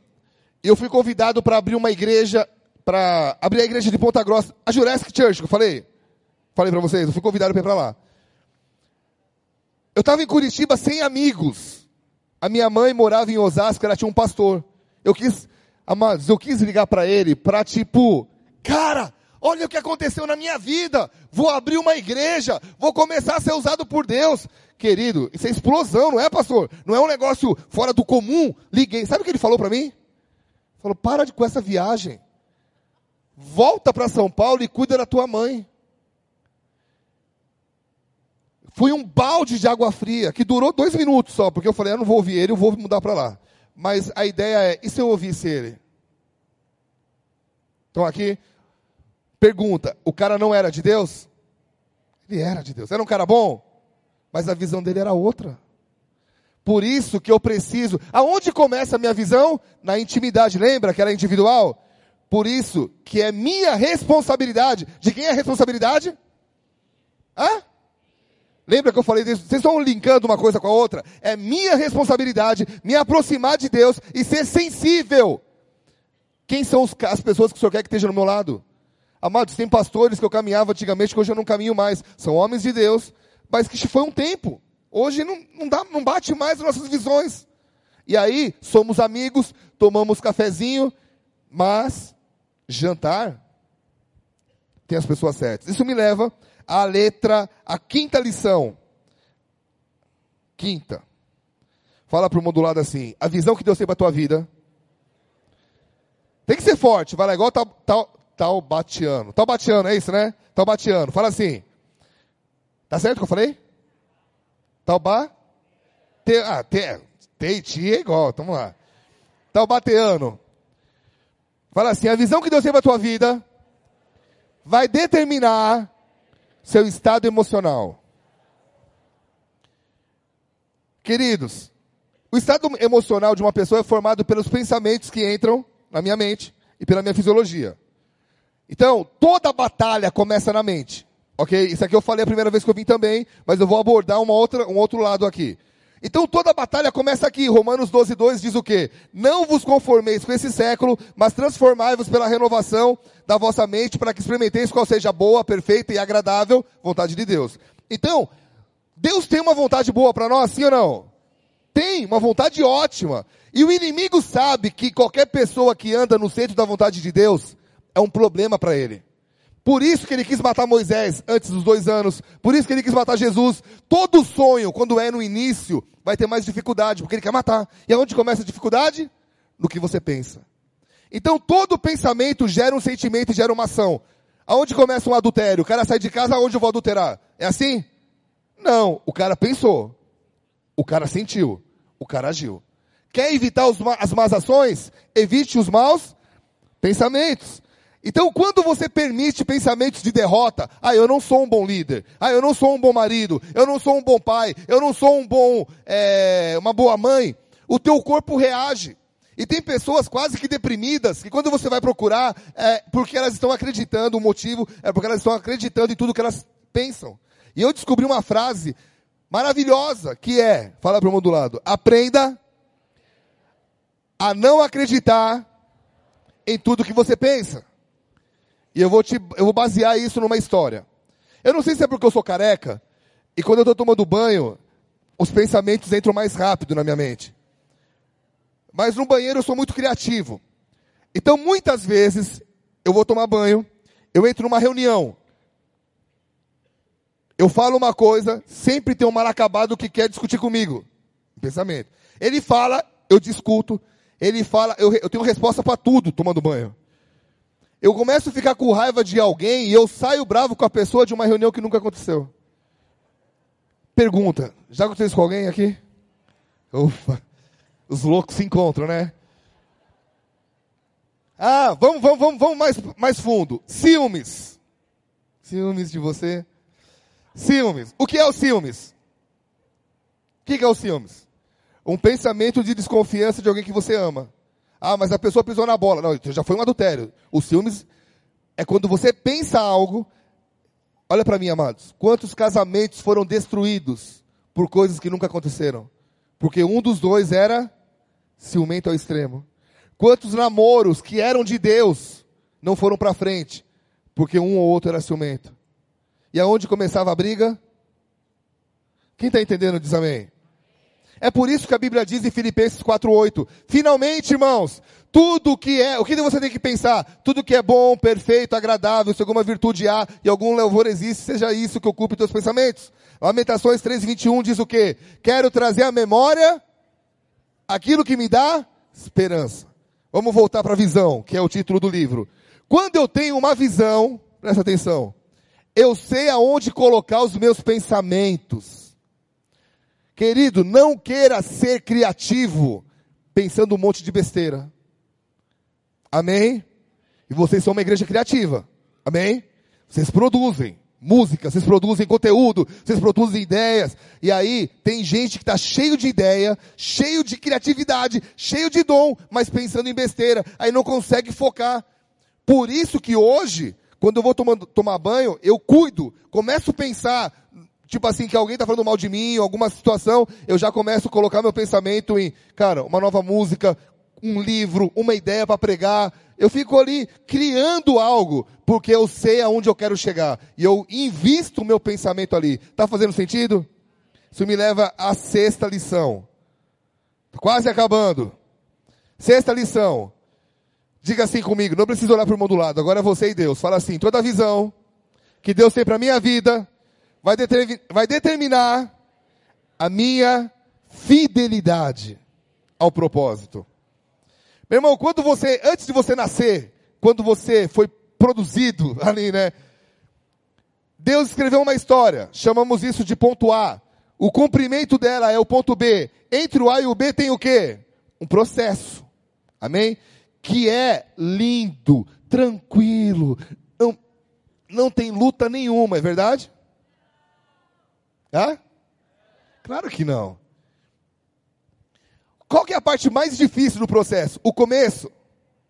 e eu fui convidado para abrir uma igreja, para abrir a igreja de Ponta Grossa, a Jurassic Church, que eu falei. Falei para vocês, eu fui convidado para ir para lá. Eu estava em Curitiba sem amigos. A minha mãe morava em Osasco, ela tinha um pastor. Eu quis, amados, eu quis ligar para ele para tipo, cara, olha o que aconteceu na minha vida. Vou abrir uma igreja, vou começar a ser usado por Deus. Querido, isso é explosão, não é, pastor? Não é um negócio fora do comum. Liguei. Sabe o que ele falou para mim? Falou: para com essa viagem. Volta para São Paulo e cuida da tua mãe. Foi um balde de água fria, que durou dois minutos só, porque eu falei, eu não vou ouvir ele, eu vou mudar para lá. Mas a ideia é, e se eu ouvisse ele? Então aqui, pergunta, o cara não era de Deus? Ele era de Deus. Era um cara bom? mas a visão dele era outra. Por isso que eu preciso. Aonde começa a minha visão? Na intimidade. Lembra que ela é individual? Por isso que é minha responsabilidade. De quem é a responsabilidade? Hã? Lembra que eu falei disso? Vocês estão linkando uma coisa com a outra? É minha responsabilidade me aproximar de Deus e ser sensível. Quem são as pessoas que o Senhor quer que esteja no meu lado? Amados, tem pastores que eu caminhava antigamente que hoje eu não caminho mais. São homens de Deus mas que foi um tempo. Hoje não, não, dá, não bate mais as nossas visões. E aí, somos amigos, tomamos cafezinho, mas jantar tem as pessoas certas. Isso me leva à letra, à quinta lição. Quinta. Fala para o modulado assim: a visão que Deus tem para a tua vida tem que ser forte. Vai lá, igual tal, tal, tal batiano. Tal batiano, é isso, né? Tal batiano. Fala assim: Tá certo o que eu falei? Taubá? Te, ah, te, Teiti é igual, vamos lá. Taubateano. Fala assim, a visão que Deus tem para tua vida vai determinar seu estado emocional. Queridos, o estado emocional de uma pessoa é formado pelos pensamentos que entram na minha mente e pela minha fisiologia. Então, toda batalha começa na mente. Ok? Isso aqui eu falei a primeira vez que eu vim também, mas eu vou abordar uma outra, um outro lado aqui. Então toda batalha começa aqui. Romanos 12, 2 diz o quê? Não vos conformeis com esse século, mas transformai-vos pela renovação da vossa mente para que experimenteis qual seja a boa, perfeita e agradável vontade de Deus. Então, Deus tem uma vontade boa para nós, sim ou não? Tem, uma vontade ótima. E o inimigo sabe que qualquer pessoa que anda no centro da vontade de Deus é um problema para ele. Por isso que ele quis matar Moisés antes dos dois anos. Por isso que ele quis matar Jesus. Todo sonho, quando é no início, vai ter mais dificuldade, porque ele quer matar. E aonde começa a dificuldade? No que você pensa. Então todo pensamento gera um sentimento e gera uma ação. Aonde começa um adultério? O cara sai de casa, aonde eu vou adulterar? É assim? Não, o cara pensou. O cara sentiu. O cara agiu. Quer evitar os, as más ações? Evite os maus pensamentos. Então, quando você permite pensamentos de derrota, ah, eu não sou um bom líder, ah, eu não sou um bom marido, eu não sou um bom pai, eu não sou um bom, é, uma boa mãe, o teu corpo reage. E tem pessoas quase que deprimidas, que quando você vai procurar, é porque elas estão acreditando, o motivo é porque elas estão acreditando em tudo que elas pensam. E eu descobri uma frase maravilhosa, que é, fala para o do lado, aprenda a não acreditar em tudo que você pensa. E eu vou, te, eu vou basear isso numa história. Eu não sei se é porque eu sou careca, e quando eu estou tomando banho, os pensamentos entram mais rápido na minha mente. Mas no banheiro eu sou muito criativo. Então muitas vezes eu vou tomar banho, eu entro numa reunião. Eu falo uma coisa, sempre tem um mal acabado que quer discutir comigo. Pensamento. Ele fala, eu discuto. Ele fala, eu, eu tenho resposta para tudo tomando banho eu começo a ficar com raiva de alguém e eu saio bravo com a pessoa de uma reunião que nunca aconteceu. Pergunta: já aconteceu isso com alguém aqui? Ufa, os loucos se encontram, né? Ah, vamos, vamos, vamos, vamos mais, mais fundo. Ciúmes. Ciúmes de você? Ciúmes. O que é o ciúmes? O que é o ciúmes? Um pensamento de desconfiança de alguém que você ama. Ah, mas a pessoa pisou na bola. Não, já foi um adultério. O ciúmes é quando você pensa algo. Olha para mim, amados. Quantos casamentos foram destruídos por coisas que nunca aconteceram? Porque um dos dois era ciumento ao extremo. Quantos namoros que eram de Deus não foram para frente? Porque um ou outro era ciumento. E aonde começava a briga? Quem está entendendo diz amém. É por isso que a Bíblia diz em Filipenses 4:8, finalmente, irmãos, tudo que é, o que você tem que pensar? Tudo que é bom, perfeito, agradável, se alguma virtude há e algum louvor existe, seja isso que ocupe teus pensamentos. Lamentações 3:21 diz o quê? Quero trazer à memória aquilo que me dá esperança. Vamos voltar para a visão, que é o título do livro. Quando eu tenho uma visão, presta atenção, eu sei aonde colocar os meus pensamentos. Querido, não queira ser criativo pensando um monte de besteira. Amém? E vocês são uma igreja criativa. Amém? Vocês produzem música, vocês produzem conteúdo, vocês produzem ideias. E aí tem gente que está cheio de ideia, cheio de criatividade, cheio de dom, mas pensando em besteira. Aí não consegue focar. Por isso que hoje, quando eu vou tomando, tomar banho, eu cuido, começo a pensar tipo assim, que alguém está falando mal de mim, alguma situação, eu já começo a colocar meu pensamento em, cara, uma nova música, um livro, uma ideia para pregar. Eu fico ali criando algo, porque eu sei aonde eu quero chegar. E eu invisto o meu pensamento ali. Está fazendo sentido? Isso me leva à sexta lição. Quase acabando. Sexta lição. Diga assim comigo, não precisa olhar para o lado, agora é você e Deus. Fala assim, toda a visão que Deus tem para minha vida, vai, determin, vai determinar a minha fidelidade ao propósito. Meu irmão, quando você, antes de você nascer, quando você foi produzido ali, né? Deus escreveu uma história, chamamos isso de ponto A. O cumprimento dela é o ponto B. Entre o A e o B tem o quê? Um processo. Amém? Que é lindo, tranquilo, não, não tem luta nenhuma, é verdade? Hã? Claro que não. Qual que é a parte mais difícil do processo? O começo?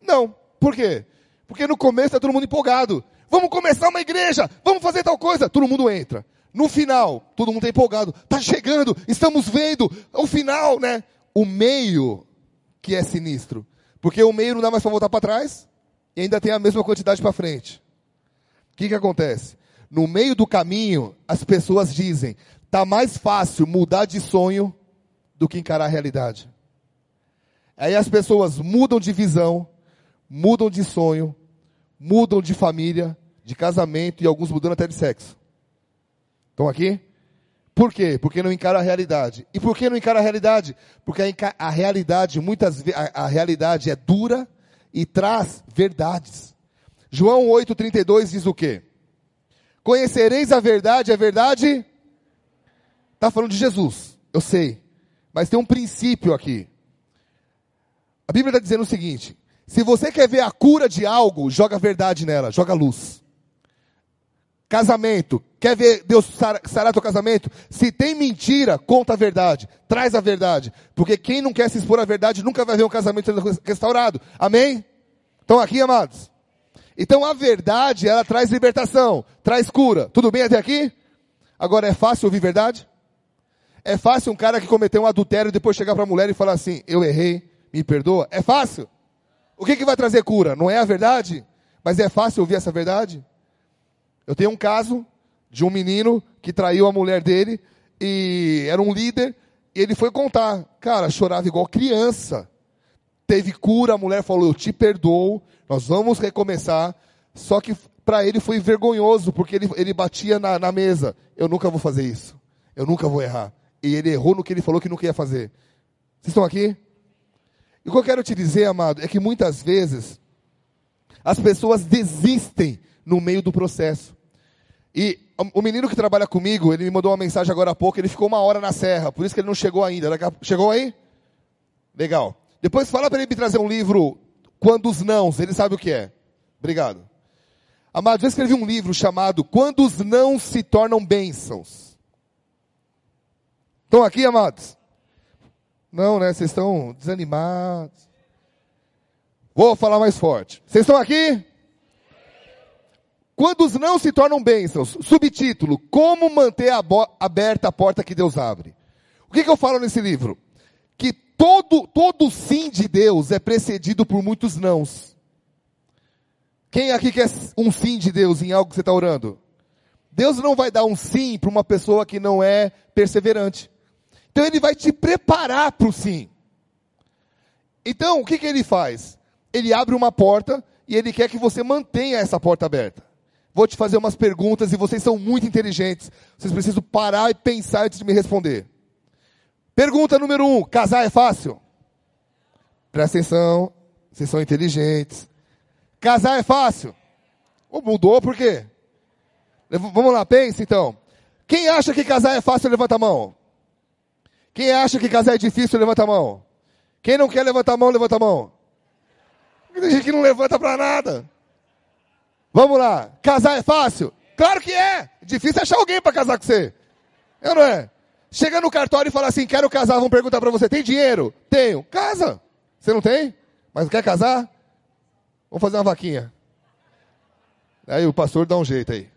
Não. Por quê? Porque no começo está todo mundo empolgado. Vamos começar uma igreja, vamos fazer tal coisa. Todo mundo entra. No final, todo mundo está empolgado. Está chegando, estamos vendo o final, né? O meio que é sinistro. Porque o meio não dá mais para voltar para trás e ainda tem a mesma quantidade para frente. O que, que acontece? No meio do caminho, as pessoas dizem: Tá mais fácil mudar de sonho do que encarar a realidade. Aí as pessoas mudam de visão, mudam de sonho, mudam de família, de casamento e alguns mudando até de sexo. Estão aqui? Por quê? Porque não encara a realidade. E por que não encara a realidade? Porque a, a realidade, muitas vezes, a, a realidade é dura e traz verdades. João 8,32 diz o quê? Conhecereis a verdade, a verdade Está falando de Jesus, eu sei. Mas tem um princípio aqui. A Bíblia está dizendo o seguinte: se você quer ver a cura de algo, joga verdade nela, joga luz. Casamento, quer ver Deus sarar teu casamento? Se tem mentira, conta a verdade, traz a verdade. Porque quem não quer se expor à verdade nunca vai ver um casamento restaurado. Amém? Estão aqui, amados? Então a verdade, ela traz libertação, traz cura. Tudo bem até aqui? Agora é fácil ouvir verdade? É fácil um cara que cometeu um adultério depois chegar para a mulher e falar assim: Eu errei, me perdoa? É fácil? O que, que vai trazer cura? Não é a verdade? Mas é fácil ouvir essa verdade? Eu tenho um caso de um menino que traiu a mulher dele e era um líder. E ele foi contar. Cara, chorava igual criança. Teve cura, a mulher falou: Eu te perdoo, nós vamos recomeçar. Só que para ele foi vergonhoso, porque ele, ele batia na, na mesa: Eu nunca vou fazer isso. Eu nunca vou errar. E ele errou no que ele falou que nunca ia fazer. Vocês estão aqui? E o que eu quero te dizer, amado, é que muitas vezes as pessoas desistem no meio do processo. E o menino que trabalha comigo, ele me mandou uma mensagem agora há pouco, ele ficou uma hora na serra, por isso que ele não chegou ainda. Chegou aí? Legal. Depois fala para ele me trazer um livro, Quando os Nãos, ele sabe o que é. Obrigado. Amados, eu escrevi um livro chamado Quando os Nãos se tornam bênçãos. Estão aqui, amados? Não, né? Vocês estão desanimados. Vou falar mais forte. Vocês estão aqui? Quando os não se tornam bênçãos. Subtítulo: Como manter aberta a porta que Deus abre. O que, que eu falo nesse livro? Que todo, todo sim de Deus é precedido por muitos nãos. Quem aqui quer um sim de Deus em algo que você está orando? Deus não vai dar um sim para uma pessoa que não é perseverante. Então ele vai te preparar para o sim. Então, o que, que ele faz? Ele abre uma porta e ele quer que você mantenha essa porta aberta. Vou te fazer umas perguntas e vocês são muito inteligentes. Vocês precisam parar e pensar antes de me responder. Pergunta número um: casar é fácil? Presta atenção, vocês são inteligentes. Casar é fácil? Oh, mudou por quê? Vamos lá, pense então. Quem acha que casar é fácil, levanta a mão. Quem acha que casar é difícil, levanta a mão. Quem não quer levantar a mão, levanta a mão. Tem gente que não levanta para nada. Vamos lá. Casar é fácil? Claro que é. Difícil achar alguém para casar com você. É ou não é? Chega no cartório e fala assim: quero casar. Vão perguntar para você: tem dinheiro? Tenho. Casa. Você não tem? Mas quer casar? Vamos fazer uma vaquinha. Aí o pastor dá um jeito aí.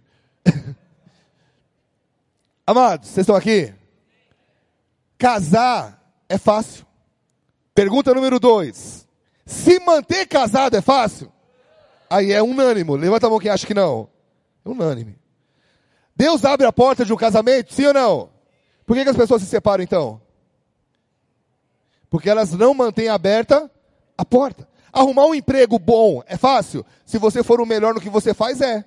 Amados, vocês estão aqui? Casar é fácil. Pergunta número dois. Se manter casado é fácil? Aí é unânimo. Levanta a mão quem acha que não. É unânime. Deus abre a porta de um casamento, sim ou não? Por que, que as pessoas se separam então? Porque elas não mantêm aberta a porta. Arrumar um emprego bom é fácil? Se você for o melhor no que você faz, é.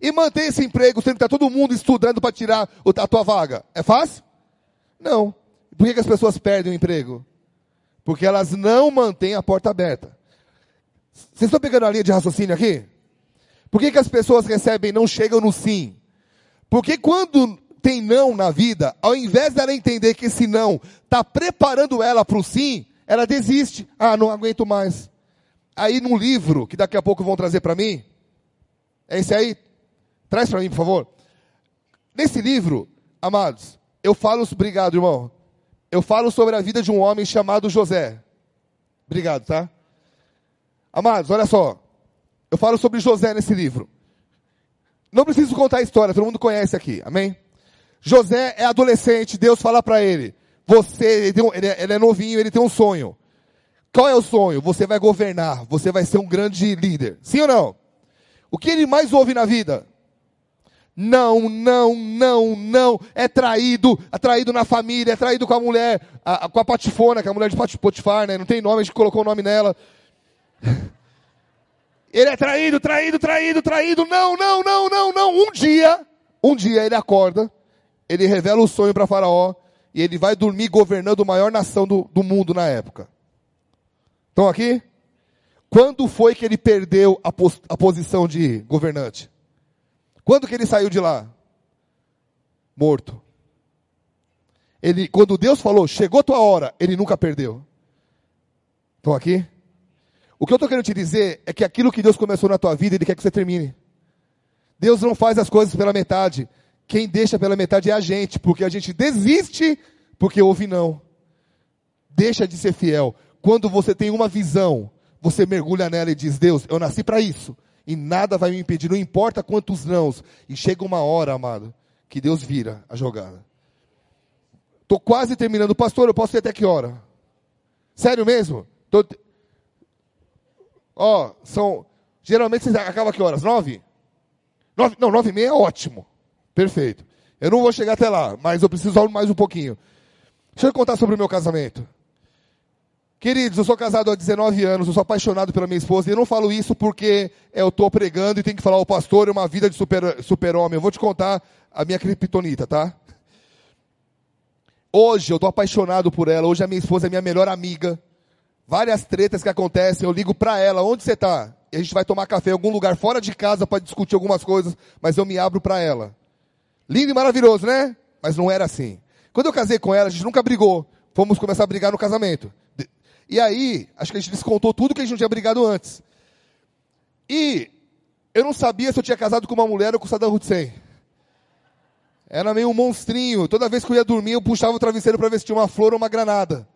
E manter esse emprego sendo que está todo mundo estudando para tirar a tua vaga, é fácil? Não. Por que, que as pessoas perdem o emprego? Porque elas não mantêm a porta aberta. Vocês estão pegando a linha de raciocínio aqui? Por que, que as pessoas recebem não chegam no sim? Porque quando tem não na vida, ao invés dela entender que esse não está preparando ela para o sim, ela desiste. Ah, não aguento mais. Aí num livro, que daqui a pouco vão trazer para mim, é esse aí? Traz para mim, por favor. Nesse livro, amados, eu falo, obrigado, irmão eu falo sobre a vida de um homem chamado José. Obrigado, tá? Amados, olha só. Eu falo sobre José nesse livro. Não preciso contar a história, todo mundo conhece aqui, amém? José é adolescente, Deus fala para ele: Você, ele, um, ele, é, ele é novinho, ele tem um sonho. Qual é o sonho? Você vai governar, você vai ser um grande líder. Sim ou não? O que ele mais ouve na vida? Não, não, não, não. É traído, é traído na família, é traído com a mulher, a, a, com a Patifona, que é a mulher de Potifar, né? Não tem nome, a gente colocou o nome nela. Ele é traído, traído, traído, traído. Não, não, não, não, não. Um dia, um dia ele acorda, ele revela o sonho para Faraó e ele vai dormir governando a maior nação do, do mundo na época. Estão aqui? Quando foi que ele perdeu a, pos, a posição de governante? Quando que ele saiu de lá? Morto. Ele, quando Deus falou, chegou tua hora, ele nunca perdeu. Estão aqui? O que eu estou querendo te dizer é que aquilo que Deus começou na tua vida, Ele quer que você termine. Deus não faz as coisas pela metade. Quem deixa pela metade é a gente, porque a gente desiste porque ouve não. Deixa de ser fiel. Quando você tem uma visão, você mergulha nela e diz: Deus, eu nasci para isso. E nada vai me impedir, não importa quantos nãos. E chega uma hora, amado, que Deus vira a jogada. Estou quase terminando. Pastor, eu posso ir até que hora? Sério mesmo? Tô... Ó, são. Geralmente você acaba que horas? Nove? nove? Não, nove e meia é ótimo. Perfeito. Eu não vou chegar até lá, mas eu preciso mais um pouquinho. Deixa eu contar sobre o meu casamento. Queridos, eu sou casado há 19 anos, eu sou apaixonado pela minha esposa, e eu não falo isso porque eu estou pregando e tenho que falar, o pastor é uma vida de super-homem. Super eu vou te contar a minha criptonita, tá? Hoje eu estou apaixonado por ela, hoje a minha esposa é minha melhor amiga. Várias tretas que acontecem, eu ligo para ela, onde você está? E a gente vai tomar café em algum lugar fora de casa para discutir algumas coisas, mas eu me abro para ela. Lindo e maravilhoso, né? Mas não era assim. Quando eu casei com ela, a gente nunca brigou. Fomos começar a brigar no casamento. E aí, acho que a gente descontou tudo que a gente não tinha brigado antes. E eu não sabia se eu tinha casado com uma mulher ou com o Saddam Hussein. Era meio um monstrinho. Toda vez que eu ia dormir, eu puxava o travesseiro para ver se tinha uma flor ou uma granada.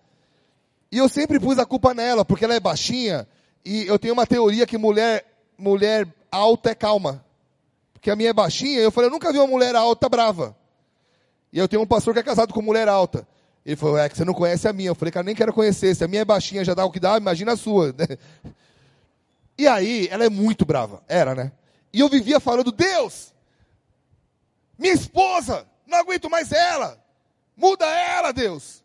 E eu sempre pus a culpa nela, porque ela é baixinha. E eu tenho uma teoria que mulher, mulher alta é calma. Porque a minha é baixinha. Eu falei, eu nunca vi uma mulher alta brava. E eu tenho um pastor que é casado com mulher alta. Ele falou, é que você não conhece a minha. Eu falei, cara, nem quero conhecer. Se a minha é baixinha, já dá o que dá, imagina a sua. E aí, ela é muito brava. Era, né? E eu vivia falando, Deus, minha esposa, não aguento mais ela. Muda ela, Deus.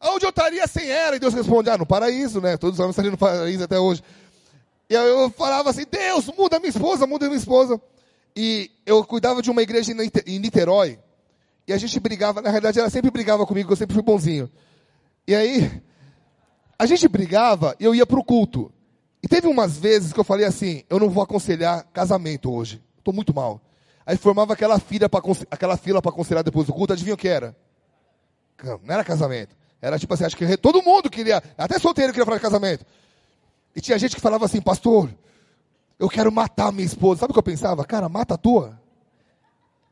Aonde eu estaria sem ela? E Deus responde, ah, no paraíso, né? Todos os homens estão no paraíso até hoje. E eu falava assim, Deus, muda minha esposa, muda minha esposa. E eu cuidava de uma igreja em Niterói. E a gente brigava, na realidade ela sempre brigava comigo, eu sempre fui bonzinho. E aí, a gente brigava e eu ia para o culto. E teve umas vezes que eu falei assim, eu não vou aconselhar casamento hoje. Estou muito mal. Aí formava aquela fila para aquela fila para aconselhar depois do culto, adivinha o que era? Não era casamento. Era tipo assim, acho que todo mundo queria, até solteiro queria falar de casamento. E tinha gente que falava assim, pastor, eu quero matar minha esposa. Sabe o que eu pensava? Cara, mata a tua.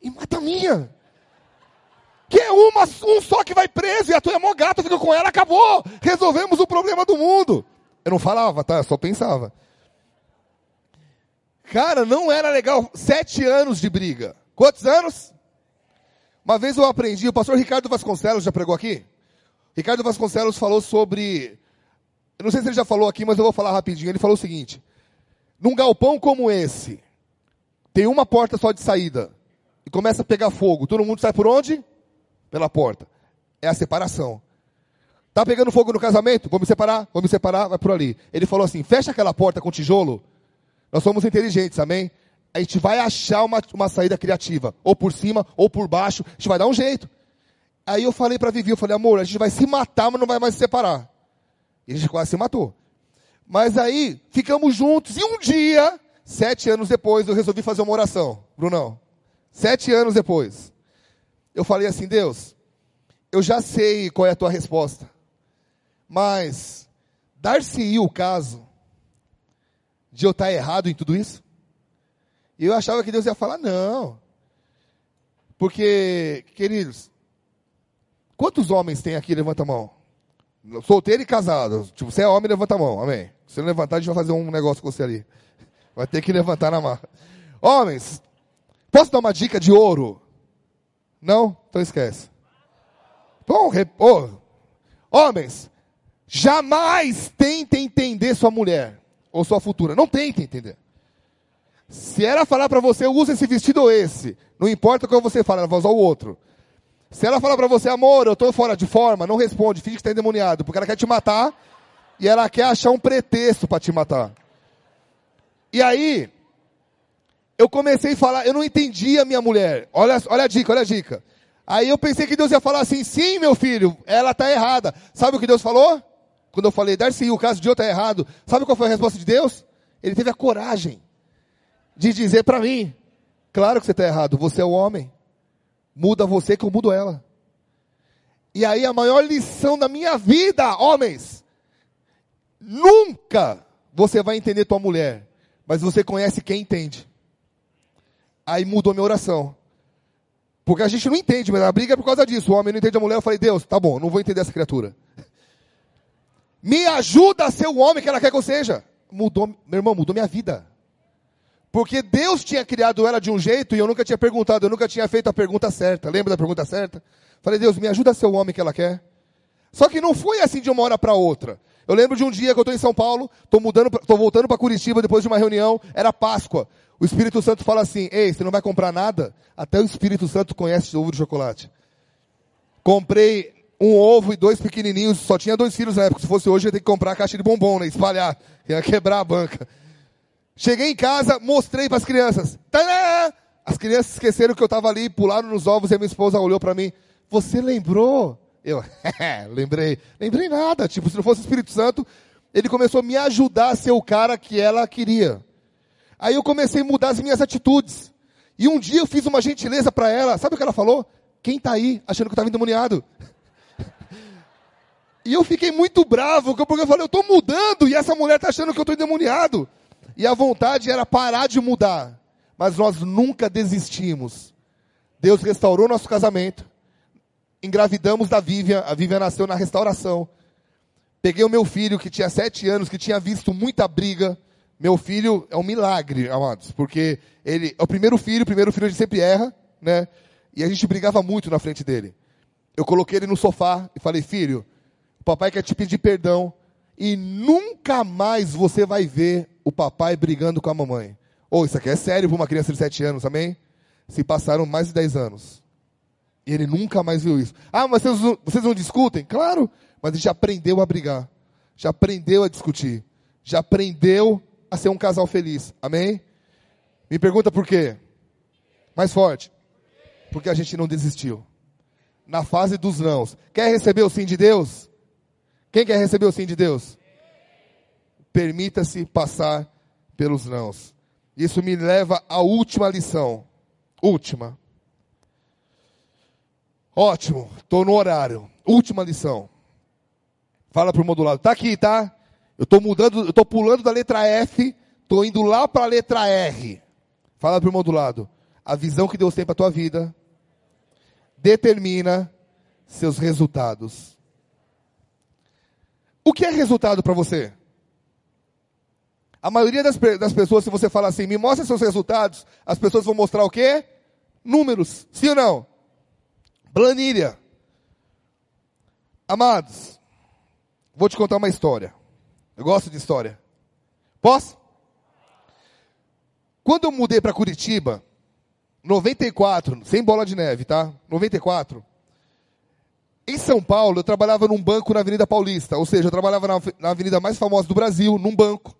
E mata a minha. Que é uma, um só que vai preso e a tua é mó gata, fica com ela, acabou. Resolvemos o problema do mundo. Eu não falava, tá? Eu só pensava. Cara, não era legal. Sete anos de briga. Quantos anos? Uma vez eu aprendi, o pastor Ricardo Vasconcelos já pregou aqui? Ricardo Vasconcelos falou sobre. Eu não sei se ele já falou aqui, mas eu vou falar rapidinho. Ele falou o seguinte: num galpão como esse, tem uma porta só de saída e começa a pegar fogo. Todo mundo sai por onde? pela porta. É a separação. Tá pegando fogo no casamento? Vamos separar, vamos separar, vai por ali. Ele falou assim: fecha aquela porta com tijolo. Nós somos inteligentes, amém? A gente vai achar uma, uma saída criativa, ou por cima, ou por baixo, a gente vai dar um jeito. Aí eu falei para Vivi, eu falei, amor, a gente vai se matar, mas não vai mais se separar. E a gente quase se matou. Mas aí, ficamos juntos, e um dia, sete anos depois, eu resolvi fazer uma oração. Brunão, sete anos depois eu falei assim: Deus, eu já sei qual é a tua resposta, mas dar-se o caso de eu estar errado em tudo isso? E eu achava que Deus ia falar: não. Porque, queridos, quantos homens tem aqui? Levanta a mão. Solteiro e casado. Tipo, você é homem, levanta a mão. Amém. Se não levantar, a gente vai fazer um negócio com você ali. Vai ter que levantar na marra. Homens, posso dar uma dica de ouro? Não? Então esquece. Bom, oh, homens, jamais tentem entender sua mulher ou sua futura. Não tentem entender. Se ela falar para você, usa esse vestido ou esse, não importa o que você fala, ela vai usar o outro. Se ela falar para você, amor, eu estou fora de forma, não responde, finge que está endemoniado, porque ela quer te matar e ela quer achar um pretexto para te matar. E aí, eu comecei a falar, eu não entendia a minha mulher. Olha, olha a dica, olha a dica. Aí eu pensei que Deus ia falar assim, sim, meu filho, ela está errada. Sabe o que Deus falou? Quando eu falei, Darcy, o caso de outro está errado. Sabe qual foi a resposta de Deus? Ele teve a coragem de dizer para mim, claro que você está errado, você é o homem. Muda você que eu mudo ela. E aí a maior lição da minha vida, homens, nunca você vai entender tua mulher, mas você conhece quem entende. Aí mudou minha oração. Porque a gente não entende, mas a briga é por causa disso. O homem não entende a mulher, eu falei, Deus, tá bom, não vou entender essa criatura. Me ajuda a ser o homem que ela quer que eu seja. Mudou, meu irmão, mudou minha vida. Porque Deus tinha criado ela de um jeito e eu nunca tinha perguntado, eu nunca tinha feito a pergunta certa. Lembra da pergunta certa? Falei, Deus, me ajuda a ser o homem que ela quer. Só que não foi assim de uma hora para outra. Eu lembro de um dia que eu estou em São Paulo, estou mudando, voltando para Curitiba depois de uma reunião, era Páscoa. O Espírito Santo fala assim: Ei, você não vai comprar nada? Até o Espírito Santo conhece ovo de chocolate. Comprei um ovo e dois pequenininhos, só tinha dois filhos na época. Se fosse hoje, eu ia ter que comprar a caixa de bombom, né? Espalhar, ia quebrar a banca. Cheguei em casa, mostrei para as crianças. Tadã! As crianças esqueceram que eu estava ali, pularam nos ovos e a minha esposa olhou para mim. Você lembrou? Eu, lembrei. Lembrei nada. Tipo, se não fosse o Espírito Santo, ele começou a me ajudar a ser o cara que ela queria. Aí eu comecei a mudar as minhas atitudes. E um dia eu fiz uma gentileza para ela. Sabe o que ela falou? Quem está aí achando que eu estava endemoniado? E eu fiquei muito bravo, porque eu falei, eu estou mudando e essa mulher está achando que eu estou endemoniado. E a vontade era parar de mudar. Mas nós nunca desistimos. Deus restaurou nosso casamento. Engravidamos da Vivian. A Vivian nasceu na restauração. Peguei o meu filho, que tinha sete anos, que tinha visto muita briga. Meu filho é um milagre, amados, porque ele é o primeiro filho, o primeiro filho a gente sempre erra, né? E a gente brigava muito na frente dele. Eu coloquei ele no sofá e falei, filho, o papai quer te pedir perdão e nunca mais você vai ver o papai brigando com a mamãe. Ou oh, isso aqui é sério para uma criança de 7 anos, amém? Se passaram mais de 10 anos. E ele nunca mais viu isso. Ah, mas vocês, vocês não discutem? Claro, mas ele já aprendeu a brigar. Já aprendeu a discutir. Já aprendeu a ser um casal feliz. Amém? Me pergunta por quê? Mais forte. Porque a gente não desistiu. Na fase dos nãos. Quer receber o sim de Deus? Quem quer receber o sim de Deus? Permita-se passar pelos nãos. Isso me leva à última lição. Última. Ótimo, estou no horário. Última lição. Fala para o modulado. Tá aqui, tá? Eu estou mudando, eu estou pulando da letra F, estou indo lá para a letra R. Fala para o irmão do lado. A visão que Deus tem para a tua vida determina seus resultados. O que é resultado para você? A maioria das, das, pessoas, se você falar assim, me mostra seus resultados, as pessoas vão mostrar o quê? Números. Sim ou não? Planilha. Amados, vou te contar uma história. Eu gosto de história. Posso? Quando eu mudei para Curitiba, 94, sem bola de neve, tá? 94. Em São Paulo, eu trabalhava num banco na Avenida Paulista, ou seja, eu trabalhava na, na avenida mais famosa do Brasil, num banco.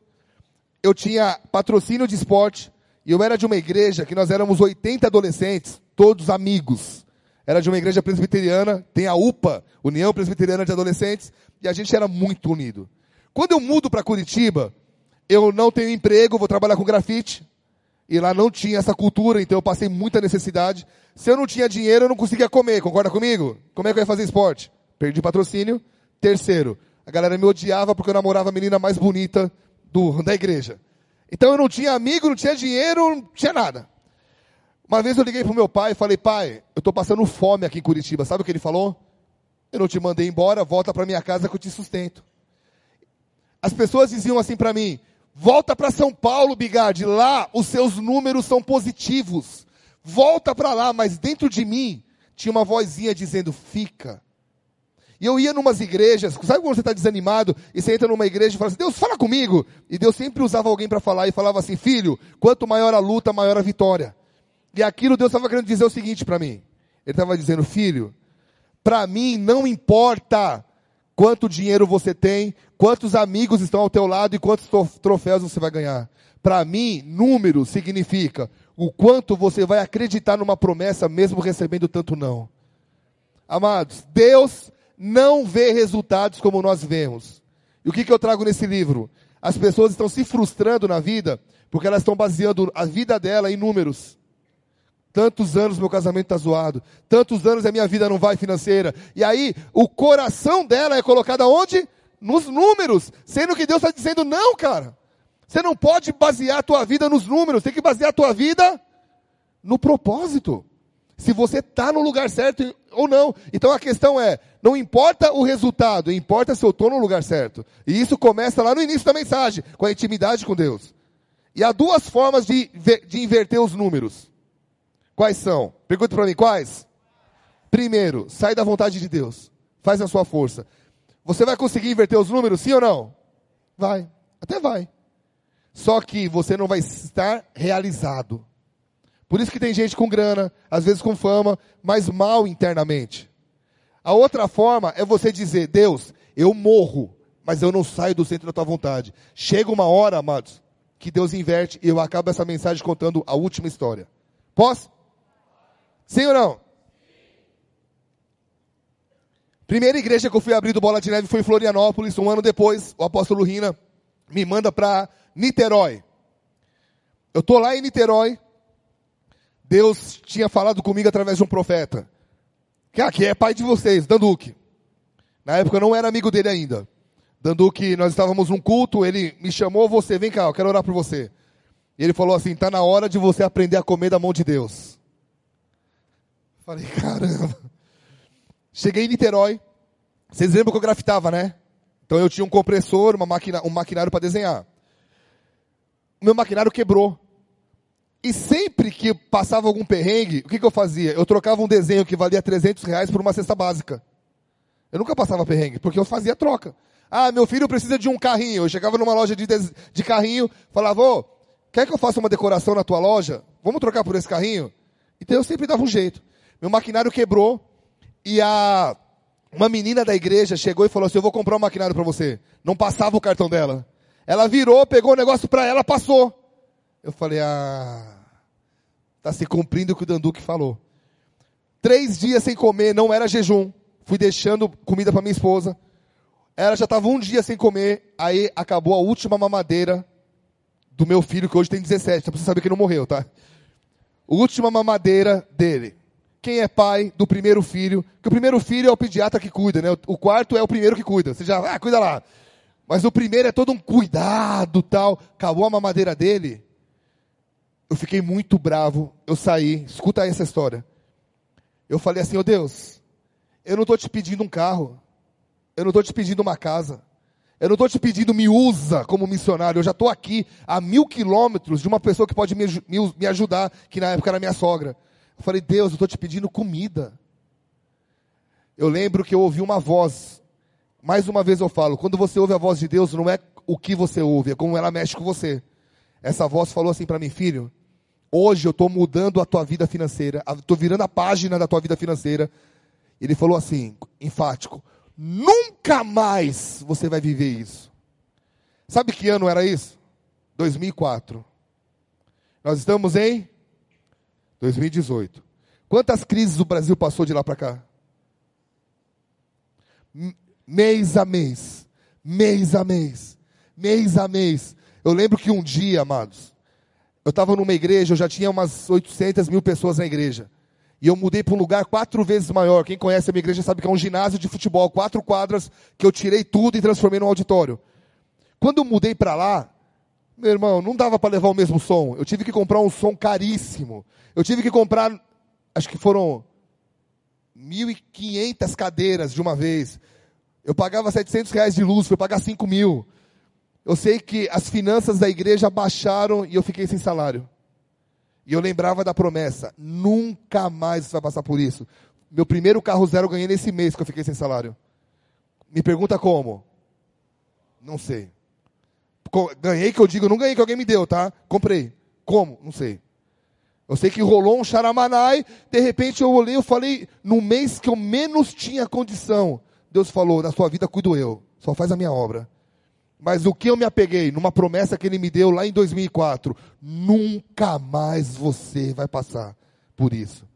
Eu tinha patrocínio de esporte, e eu era de uma igreja que nós éramos 80 adolescentes, todos amigos. Era de uma igreja presbiteriana, tem a UPA, União Presbiteriana de Adolescentes, e a gente era muito unido. Quando eu mudo para Curitiba, eu não tenho emprego, vou trabalhar com grafite. E lá não tinha essa cultura, então eu passei muita necessidade. Se eu não tinha dinheiro, eu não conseguia comer, concorda comigo? Como é que eu ia fazer esporte? Perdi patrocínio. Terceiro, a galera me odiava porque eu namorava a menina mais bonita do, da igreja. Então eu não tinha amigo, não tinha dinheiro, não tinha nada. Uma vez eu liguei pro meu pai e falei, pai, eu estou passando fome aqui em Curitiba. Sabe o que ele falou? Eu não te mandei embora, volta para minha casa que eu te sustento. As pessoas diziam assim para mim: volta para São Paulo, Bigard, lá os seus números são positivos. Volta para lá, mas dentro de mim tinha uma vozinha dizendo: fica. E eu ia numas igrejas, sabe quando você está desanimado e você entra numa igreja e fala assim: Deus, fala comigo. E Deus sempre usava alguém para falar e falava assim: filho, quanto maior a luta, maior a vitória. E aquilo Deus estava querendo dizer o seguinte para mim: Ele estava dizendo, filho, para mim não importa quanto dinheiro você tem, quantos amigos estão ao teu lado e quantos troféus você vai ganhar. Para mim, número significa o quanto você vai acreditar numa promessa mesmo recebendo tanto não. Amados, Deus não vê resultados como nós vemos. E o que, que eu trago nesse livro? As pessoas estão se frustrando na vida porque elas estão baseando a vida dela em números. tantos anos meu casamento está zoado, tantos anos a minha vida não vai financeira. E aí, o coração dela é colocado aonde? Nos números, sendo que Deus está dizendo, não, cara. Você não pode basear a tua vida nos números, tem que basear a tua vida no propósito. Se você está no lugar certo ou não. Então a questão é, não importa o resultado, importa se eu estou no lugar certo. E isso começa lá no início da mensagem, com a intimidade com Deus. E há duas formas de, de inverter os números. Quais são? Pergunta para mim, quais? Primeiro, sai da vontade de Deus. Faz a sua força. Você vai conseguir inverter os números, sim ou não? Vai. Até vai. Só que você não vai estar realizado. Por isso que tem gente com grana, às vezes com fama, mas mal internamente. A outra forma é você dizer: Deus, eu morro, mas eu não saio do centro da tua vontade. Chega uma hora, amados, que Deus inverte e eu acabo essa mensagem contando a última história. Posso? Sim ou não? Primeira igreja que eu fui abrir do Bola de Neve foi em Florianópolis. Um ano depois, o apóstolo Rina me manda para Niterói. Eu estou lá em Niterói, Deus tinha falado comigo através de um profeta. Que aqui é pai de vocês, Danduque. Na época eu não era amigo dele ainda. Danduque, nós estávamos num culto, ele me chamou, você, vem cá, eu quero orar por você. E ele falou assim, está na hora de você aprender a comer da mão de Deus. Falei, caramba. Cheguei em Niterói. Vocês lembram que eu grafitava, né? Então eu tinha um compressor, uma máquina, um maquinário para desenhar. O meu maquinário quebrou. E sempre que passava algum perrengue, o que, que eu fazia? Eu trocava um desenho que valia 300 reais por uma cesta básica. Eu nunca passava perrengue, porque eu fazia troca. Ah, meu filho precisa de um carrinho. Eu chegava numa loja de, de carrinho, falava, ô, quer que eu faça uma decoração na tua loja? Vamos trocar por esse carrinho? Então eu sempre dava um jeito. Meu maquinário quebrou e a uma menina da igreja chegou e falou assim: Eu vou comprar um maquinário para você. Não passava o cartão dela. Ela virou, pegou o negócio para ela, passou. Eu falei, ah, está se cumprindo o que o Danduque falou. Três dias sem comer, não era jejum. Fui deixando comida para minha esposa. Ela já estava um dia sem comer, aí acabou a última mamadeira do meu filho, que hoje tem 17, então você saber que não morreu, tá? Última mamadeira dele. Quem é pai do primeiro filho? Que o primeiro filho é o pediatra que cuida, né? O quarto é o primeiro que cuida. Você já, ah, cuida lá. Mas o primeiro é todo um cuidado, tal. Acabou a mamadeira dele eu fiquei muito bravo, eu saí, escuta essa história. Eu falei assim, ô oh Deus, eu não estou te pedindo um carro, eu não estou te pedindo uma casa, eu não estou te pedindo me usa como missionário, eu já estou aqui a mil quilômetros de uma pessoa que pode me, me, me ajudar, que na época era minha sogra. Eu falei, Deus, eu estou te pedindo comida. Eu lembro que eu ouvi uma voz, mais uma vez eu falo, quando você ouve a voz de Deus, não é o que você ouve, é como ela mexe com você. Essa voz falou assim para mim, filho, Hoje eu estou mudando a tua vida financeira, estou virando a página da tua vida financeira. Ele falou assim, enfático: nunca mais você vai viver isso. Sabe que ano era isso? 2004. Nós estamos em 2018. Quantas crises o Brasil passou de lá para cá? Mês a mês, mês a mês, mês a mês. Eu lembro que um dia, amados, eu estava numa igreja, eu já tinha umas 800 mil pessoas na igreja. E eu mudei para um lugar quatro vezes maior. Quem conhece a minha igreja sabe que é um ginásio de futebol, quatro quadras, que eu tirei tudo e transformei num auditório. Quando eu mudei para lá, meu irmão, não dava para levar o mesmo som. Eu tive que comprar um som caríssimo. Eu tive que comprar, acho que foram 1.500 cadeiras de uma vez. Eu pagava 700 reais de luz, fui pagar 5 mil. Eu sei que as finanças da igreja baixaram e eu fiquei sem salário. E eu lembrava da promessa: nunca mais você vai passar por isso. Meu primeiro carro zero eu ganhei nesse mês que eu fiquei sem salário. Me pergunta como? Não sei. Ganhei que eu digo, não ganhei que alguém me deu, tá? Comprei. Como? Não sei. Eu sei que rolou um charamanai, de repente eu olhei, eu falei, no mês que eu menos tinha condição, Deus falou, na sua vida cuido eu, só faz a minha obra. Mas o que eu me apeguei? Numa promessa que ele me deu lá em 2004. Nunca mais você vai passar por isso.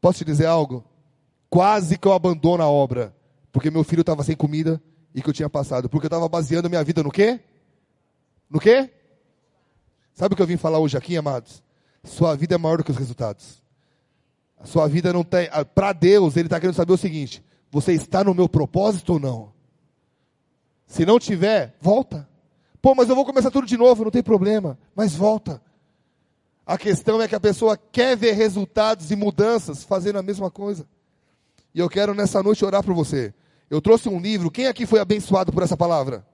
Posso te dizer algo? Quase que eu abandono a obra. Porque meu filho estava sem comida e que eu tinha passado. Porque eu estava baseando minha vida no quê? No quê? Sabe o que eu vim falar hoje aqui, amados? Sua vida é maior do que os resultados. A sua vida não tem. Para Deus, Ele está querendo saber o seguinte: você está no meu propósito ou não? Se não tiver, volta. Pô, mas eu vou começar tudo de novo, não tem problema, mas volta. A questão é que a pessoa quer ver resultados e mudanças fazendo a mesma coisa. E eu quero nessa noite orar por você. Eu trouxe um livro, quem aqui foi abençoado por essa palavra?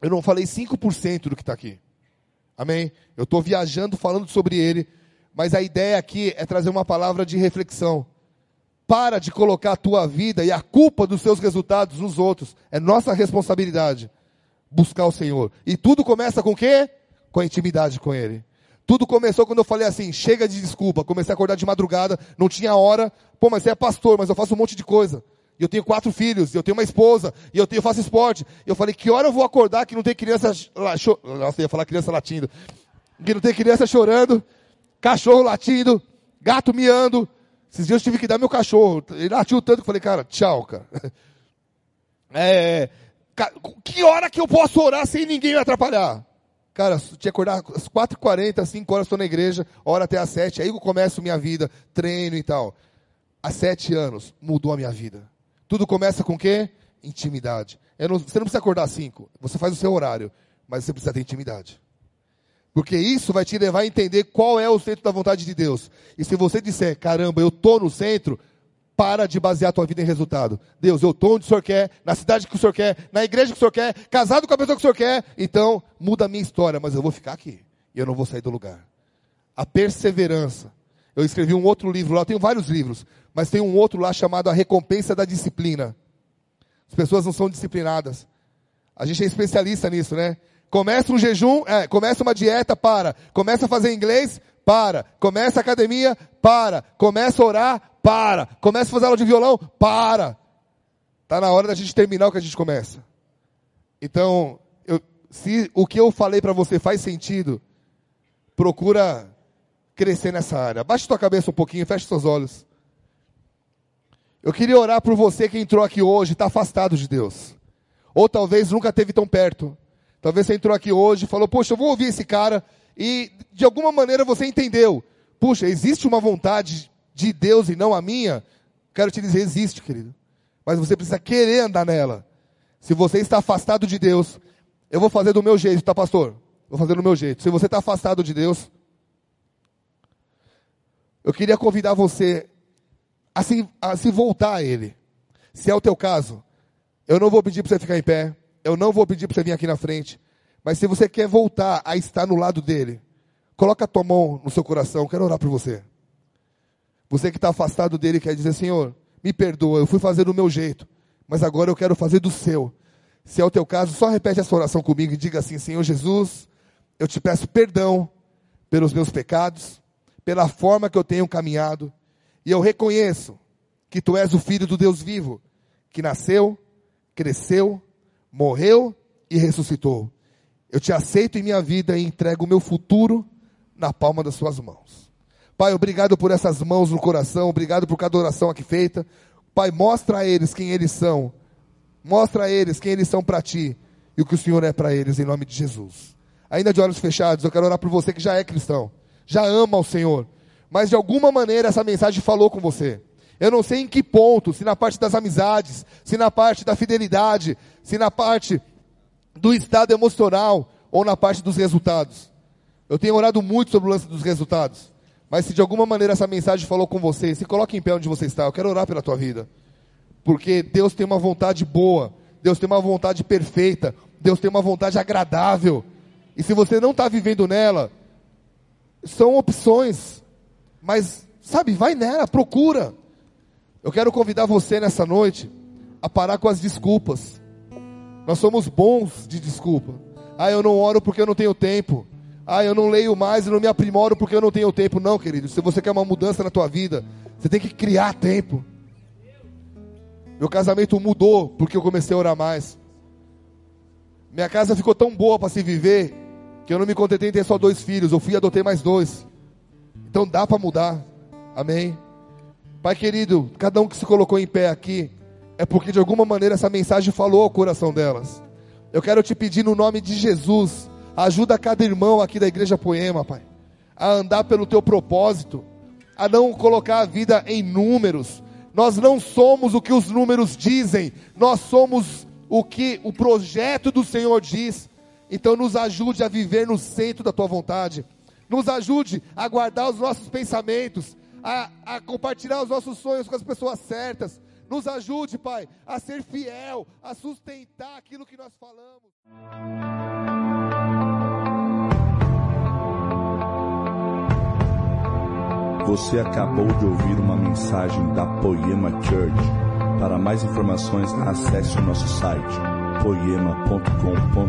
Eu não falei 5% do que está aqui. Amém? Eu estou viajando falando sobre ele, mas a ideia aqui é trazer uma palavra de reflexão. Para de colocar a tua vida e a culpa dos seus resultados nos outros. É nossa responsabilidade buscar o Senhor. E tudo começa com o quê? Com a intimidade com Ele. Tudo começou quando eu falei assim, chega de desculpa. Comecei a acordar de madrugada, não tinha hora. Pô, mas você é pastor, mas eu faço um monte de coisa. E eu tenho quatro filhos, eu tenho uma esposa, e eu, eu faço esporte. Eu falei, que hora eu vou acordar que não tem criança... Nossa, eu ia falar criança latindo. Que não tem criança chorando, cachorro latindo, gato miando, esses dias eu tive que dar meu cachorro. Ele latiu tanto que eu falei, cara, tchau, cara. É, que hora que eu posso orar sem ninguém me atrapalhar? Cara, tinha que acordar às 4h40, 5 horas estou na igreja, hora até às 7, aí eu começo minha vida, treino e tal. Há sete anos mudou a minha vida. Tudo começa com o quê? Intimidade. Não, você não precisa acordar às 5, você faz o seu horário, mas você precisa ter intimidade. Porque isso vai te levar a entender qual é o centro da vontade de Deus. E se você disser, caramba, eu estou no centro, para de basear a tua vida em resultado. Deus, eu estou onde o Senhor quer, na cidade que o Senhor quer, na igreja que o Senhor quer, casado com a pessoa que o Senhor quer, então muda a minha história, mas eu vou ficar aqui. E eu não vou sair do lugar. A perseverança. Eu escrevi um outro livro lá, tenho vários livros, mas tem um outro lá chamado A Recompensa da Disciplina. As pessoas não são disciplinadas. A gente é especialista nisso, né? Começa um jejum, é, começa uma dieta, para. Começa a fazer inglês, para. Começa a academia, para. Começa a orar, para. Começa a fazer aula de violão, para. Está na hora da gente terminar o que a gente começa. Então, eu, se o que eu falei para você faz sentido, procura crescer nessa área. Baixe sua cabeça um pouquinho, feche seus olhos. Eu queria orar por você que entrou aqui hoje, está afastado de Deus. Ou talvez nunca esteve tão perto. Talvez você entrou aqui hoje e falou, poxa, eu vou ouvir esse cara, e de alguma maneira você entendeu. Puxa, existe uma vontade de Deus e não a minha? Quero te dizer, existe, querido. Mas você precisa querer andar nela. Se você está afastado de Deus, eu vou fazer do meu jeito, tá, pastor? Vou fazer do meu jeito. Se você está afastado de Deus, eu queria convidar você a se, a se voltar a Ele. Se é o teu caso, eu não vou pedir para você ficar em pé. Eu não vou pedir para você vir aqui na frente. Mas se você quer voltar a estar no lado dele, coloca a tua mão no seu coração. Quero orar por você. Você que está afastado dele quer dizer, Senhor, me perdoa, eu fui fazer do meu jeito, mas agora eu quero fazer do seu. Se é o teu caso, só repete essa oração comigo e diga assim: Senhor Jesus, eu te peço perdão pelos meus pecados, pela forma que eu tenho caminhado, e eu reconheço que tu és o filho do Deus vivo, que nasceu, cresceu morreu e ressuscitou. Eu te aceito em minha vida e entrego o meu futuro na palma das suas mãos. Pai, obrigado por essas mãos no coração, obrigado por cada oração aqui feita. Pai, mostra a eles quem eles são. Mostra a eles quem eles são para ti e o que o Senhor é para eles, em nome de Jesus. Ainda de olhos fechados, eu quero orar por você que já é cristão, já ama o Senhor, mas de alguma maneira essa mensagem falou com você. Eu não sei em que ponto, se na parte das amizades, se na parte da fidelidade, se na parte do estado emocional ou na parte dos resultados. Eu tenho orado muito sobre o lance dos resultados. Mas se de alguma maneira essa mensagem falou com você, se coloque em pé onde você está. Eu quero orar pela tua vida. Porque Deus tem uma vontade boa. Deus tem uma vontade perfeita. Deus tem uma vontade agradável. E se você não está vivendo nela, são opções. Mas, sabe, vai nela, procura. Eu quero convidar você nessa noite a parar com as desculpas. Nós somos bons de desculpa. Ah, eu não oro porque eu não tenho tempo. Ah, eu não leio mais e não me aprimoro porque eu não tenho tempo. Não, querido. Se você quer uma mudança na tua vida, você tem que criar tempo. Meu casamento mudou porque eu comecei a orar mais. Minha casa ficou tão boa para se viver que eu não me contentei em ter só dois filhos. Eu fui e adotei mais dois. Então dá para mudar. Amém. Pai querido, cada um que se colocou em pé aqui, é porque de alguma maneira essa mensagem falou ao coração delas. Eu quero te pedir no nome de Jesus, ajuda cada irmão aqui da igreja Poema, Pai, a andar pelo teu propósito, a não colocar a vida em números. Nós não somos o que os números dizem, nós somos o que o projeto do Senhor diz. Então, nos ajude a viver no centro da tua vontade, nos ajude a guardar os nossos pensamentos, a, a compartilhar os nossos sonhos com as pessoas certas. Nos ajude, Pai, a ser fiel, a sustentar aquilo que nós falamos. Você acabou de ouvir uma mensagem da Poema Church. Para mais informações, acesse o nosso site poema.com.br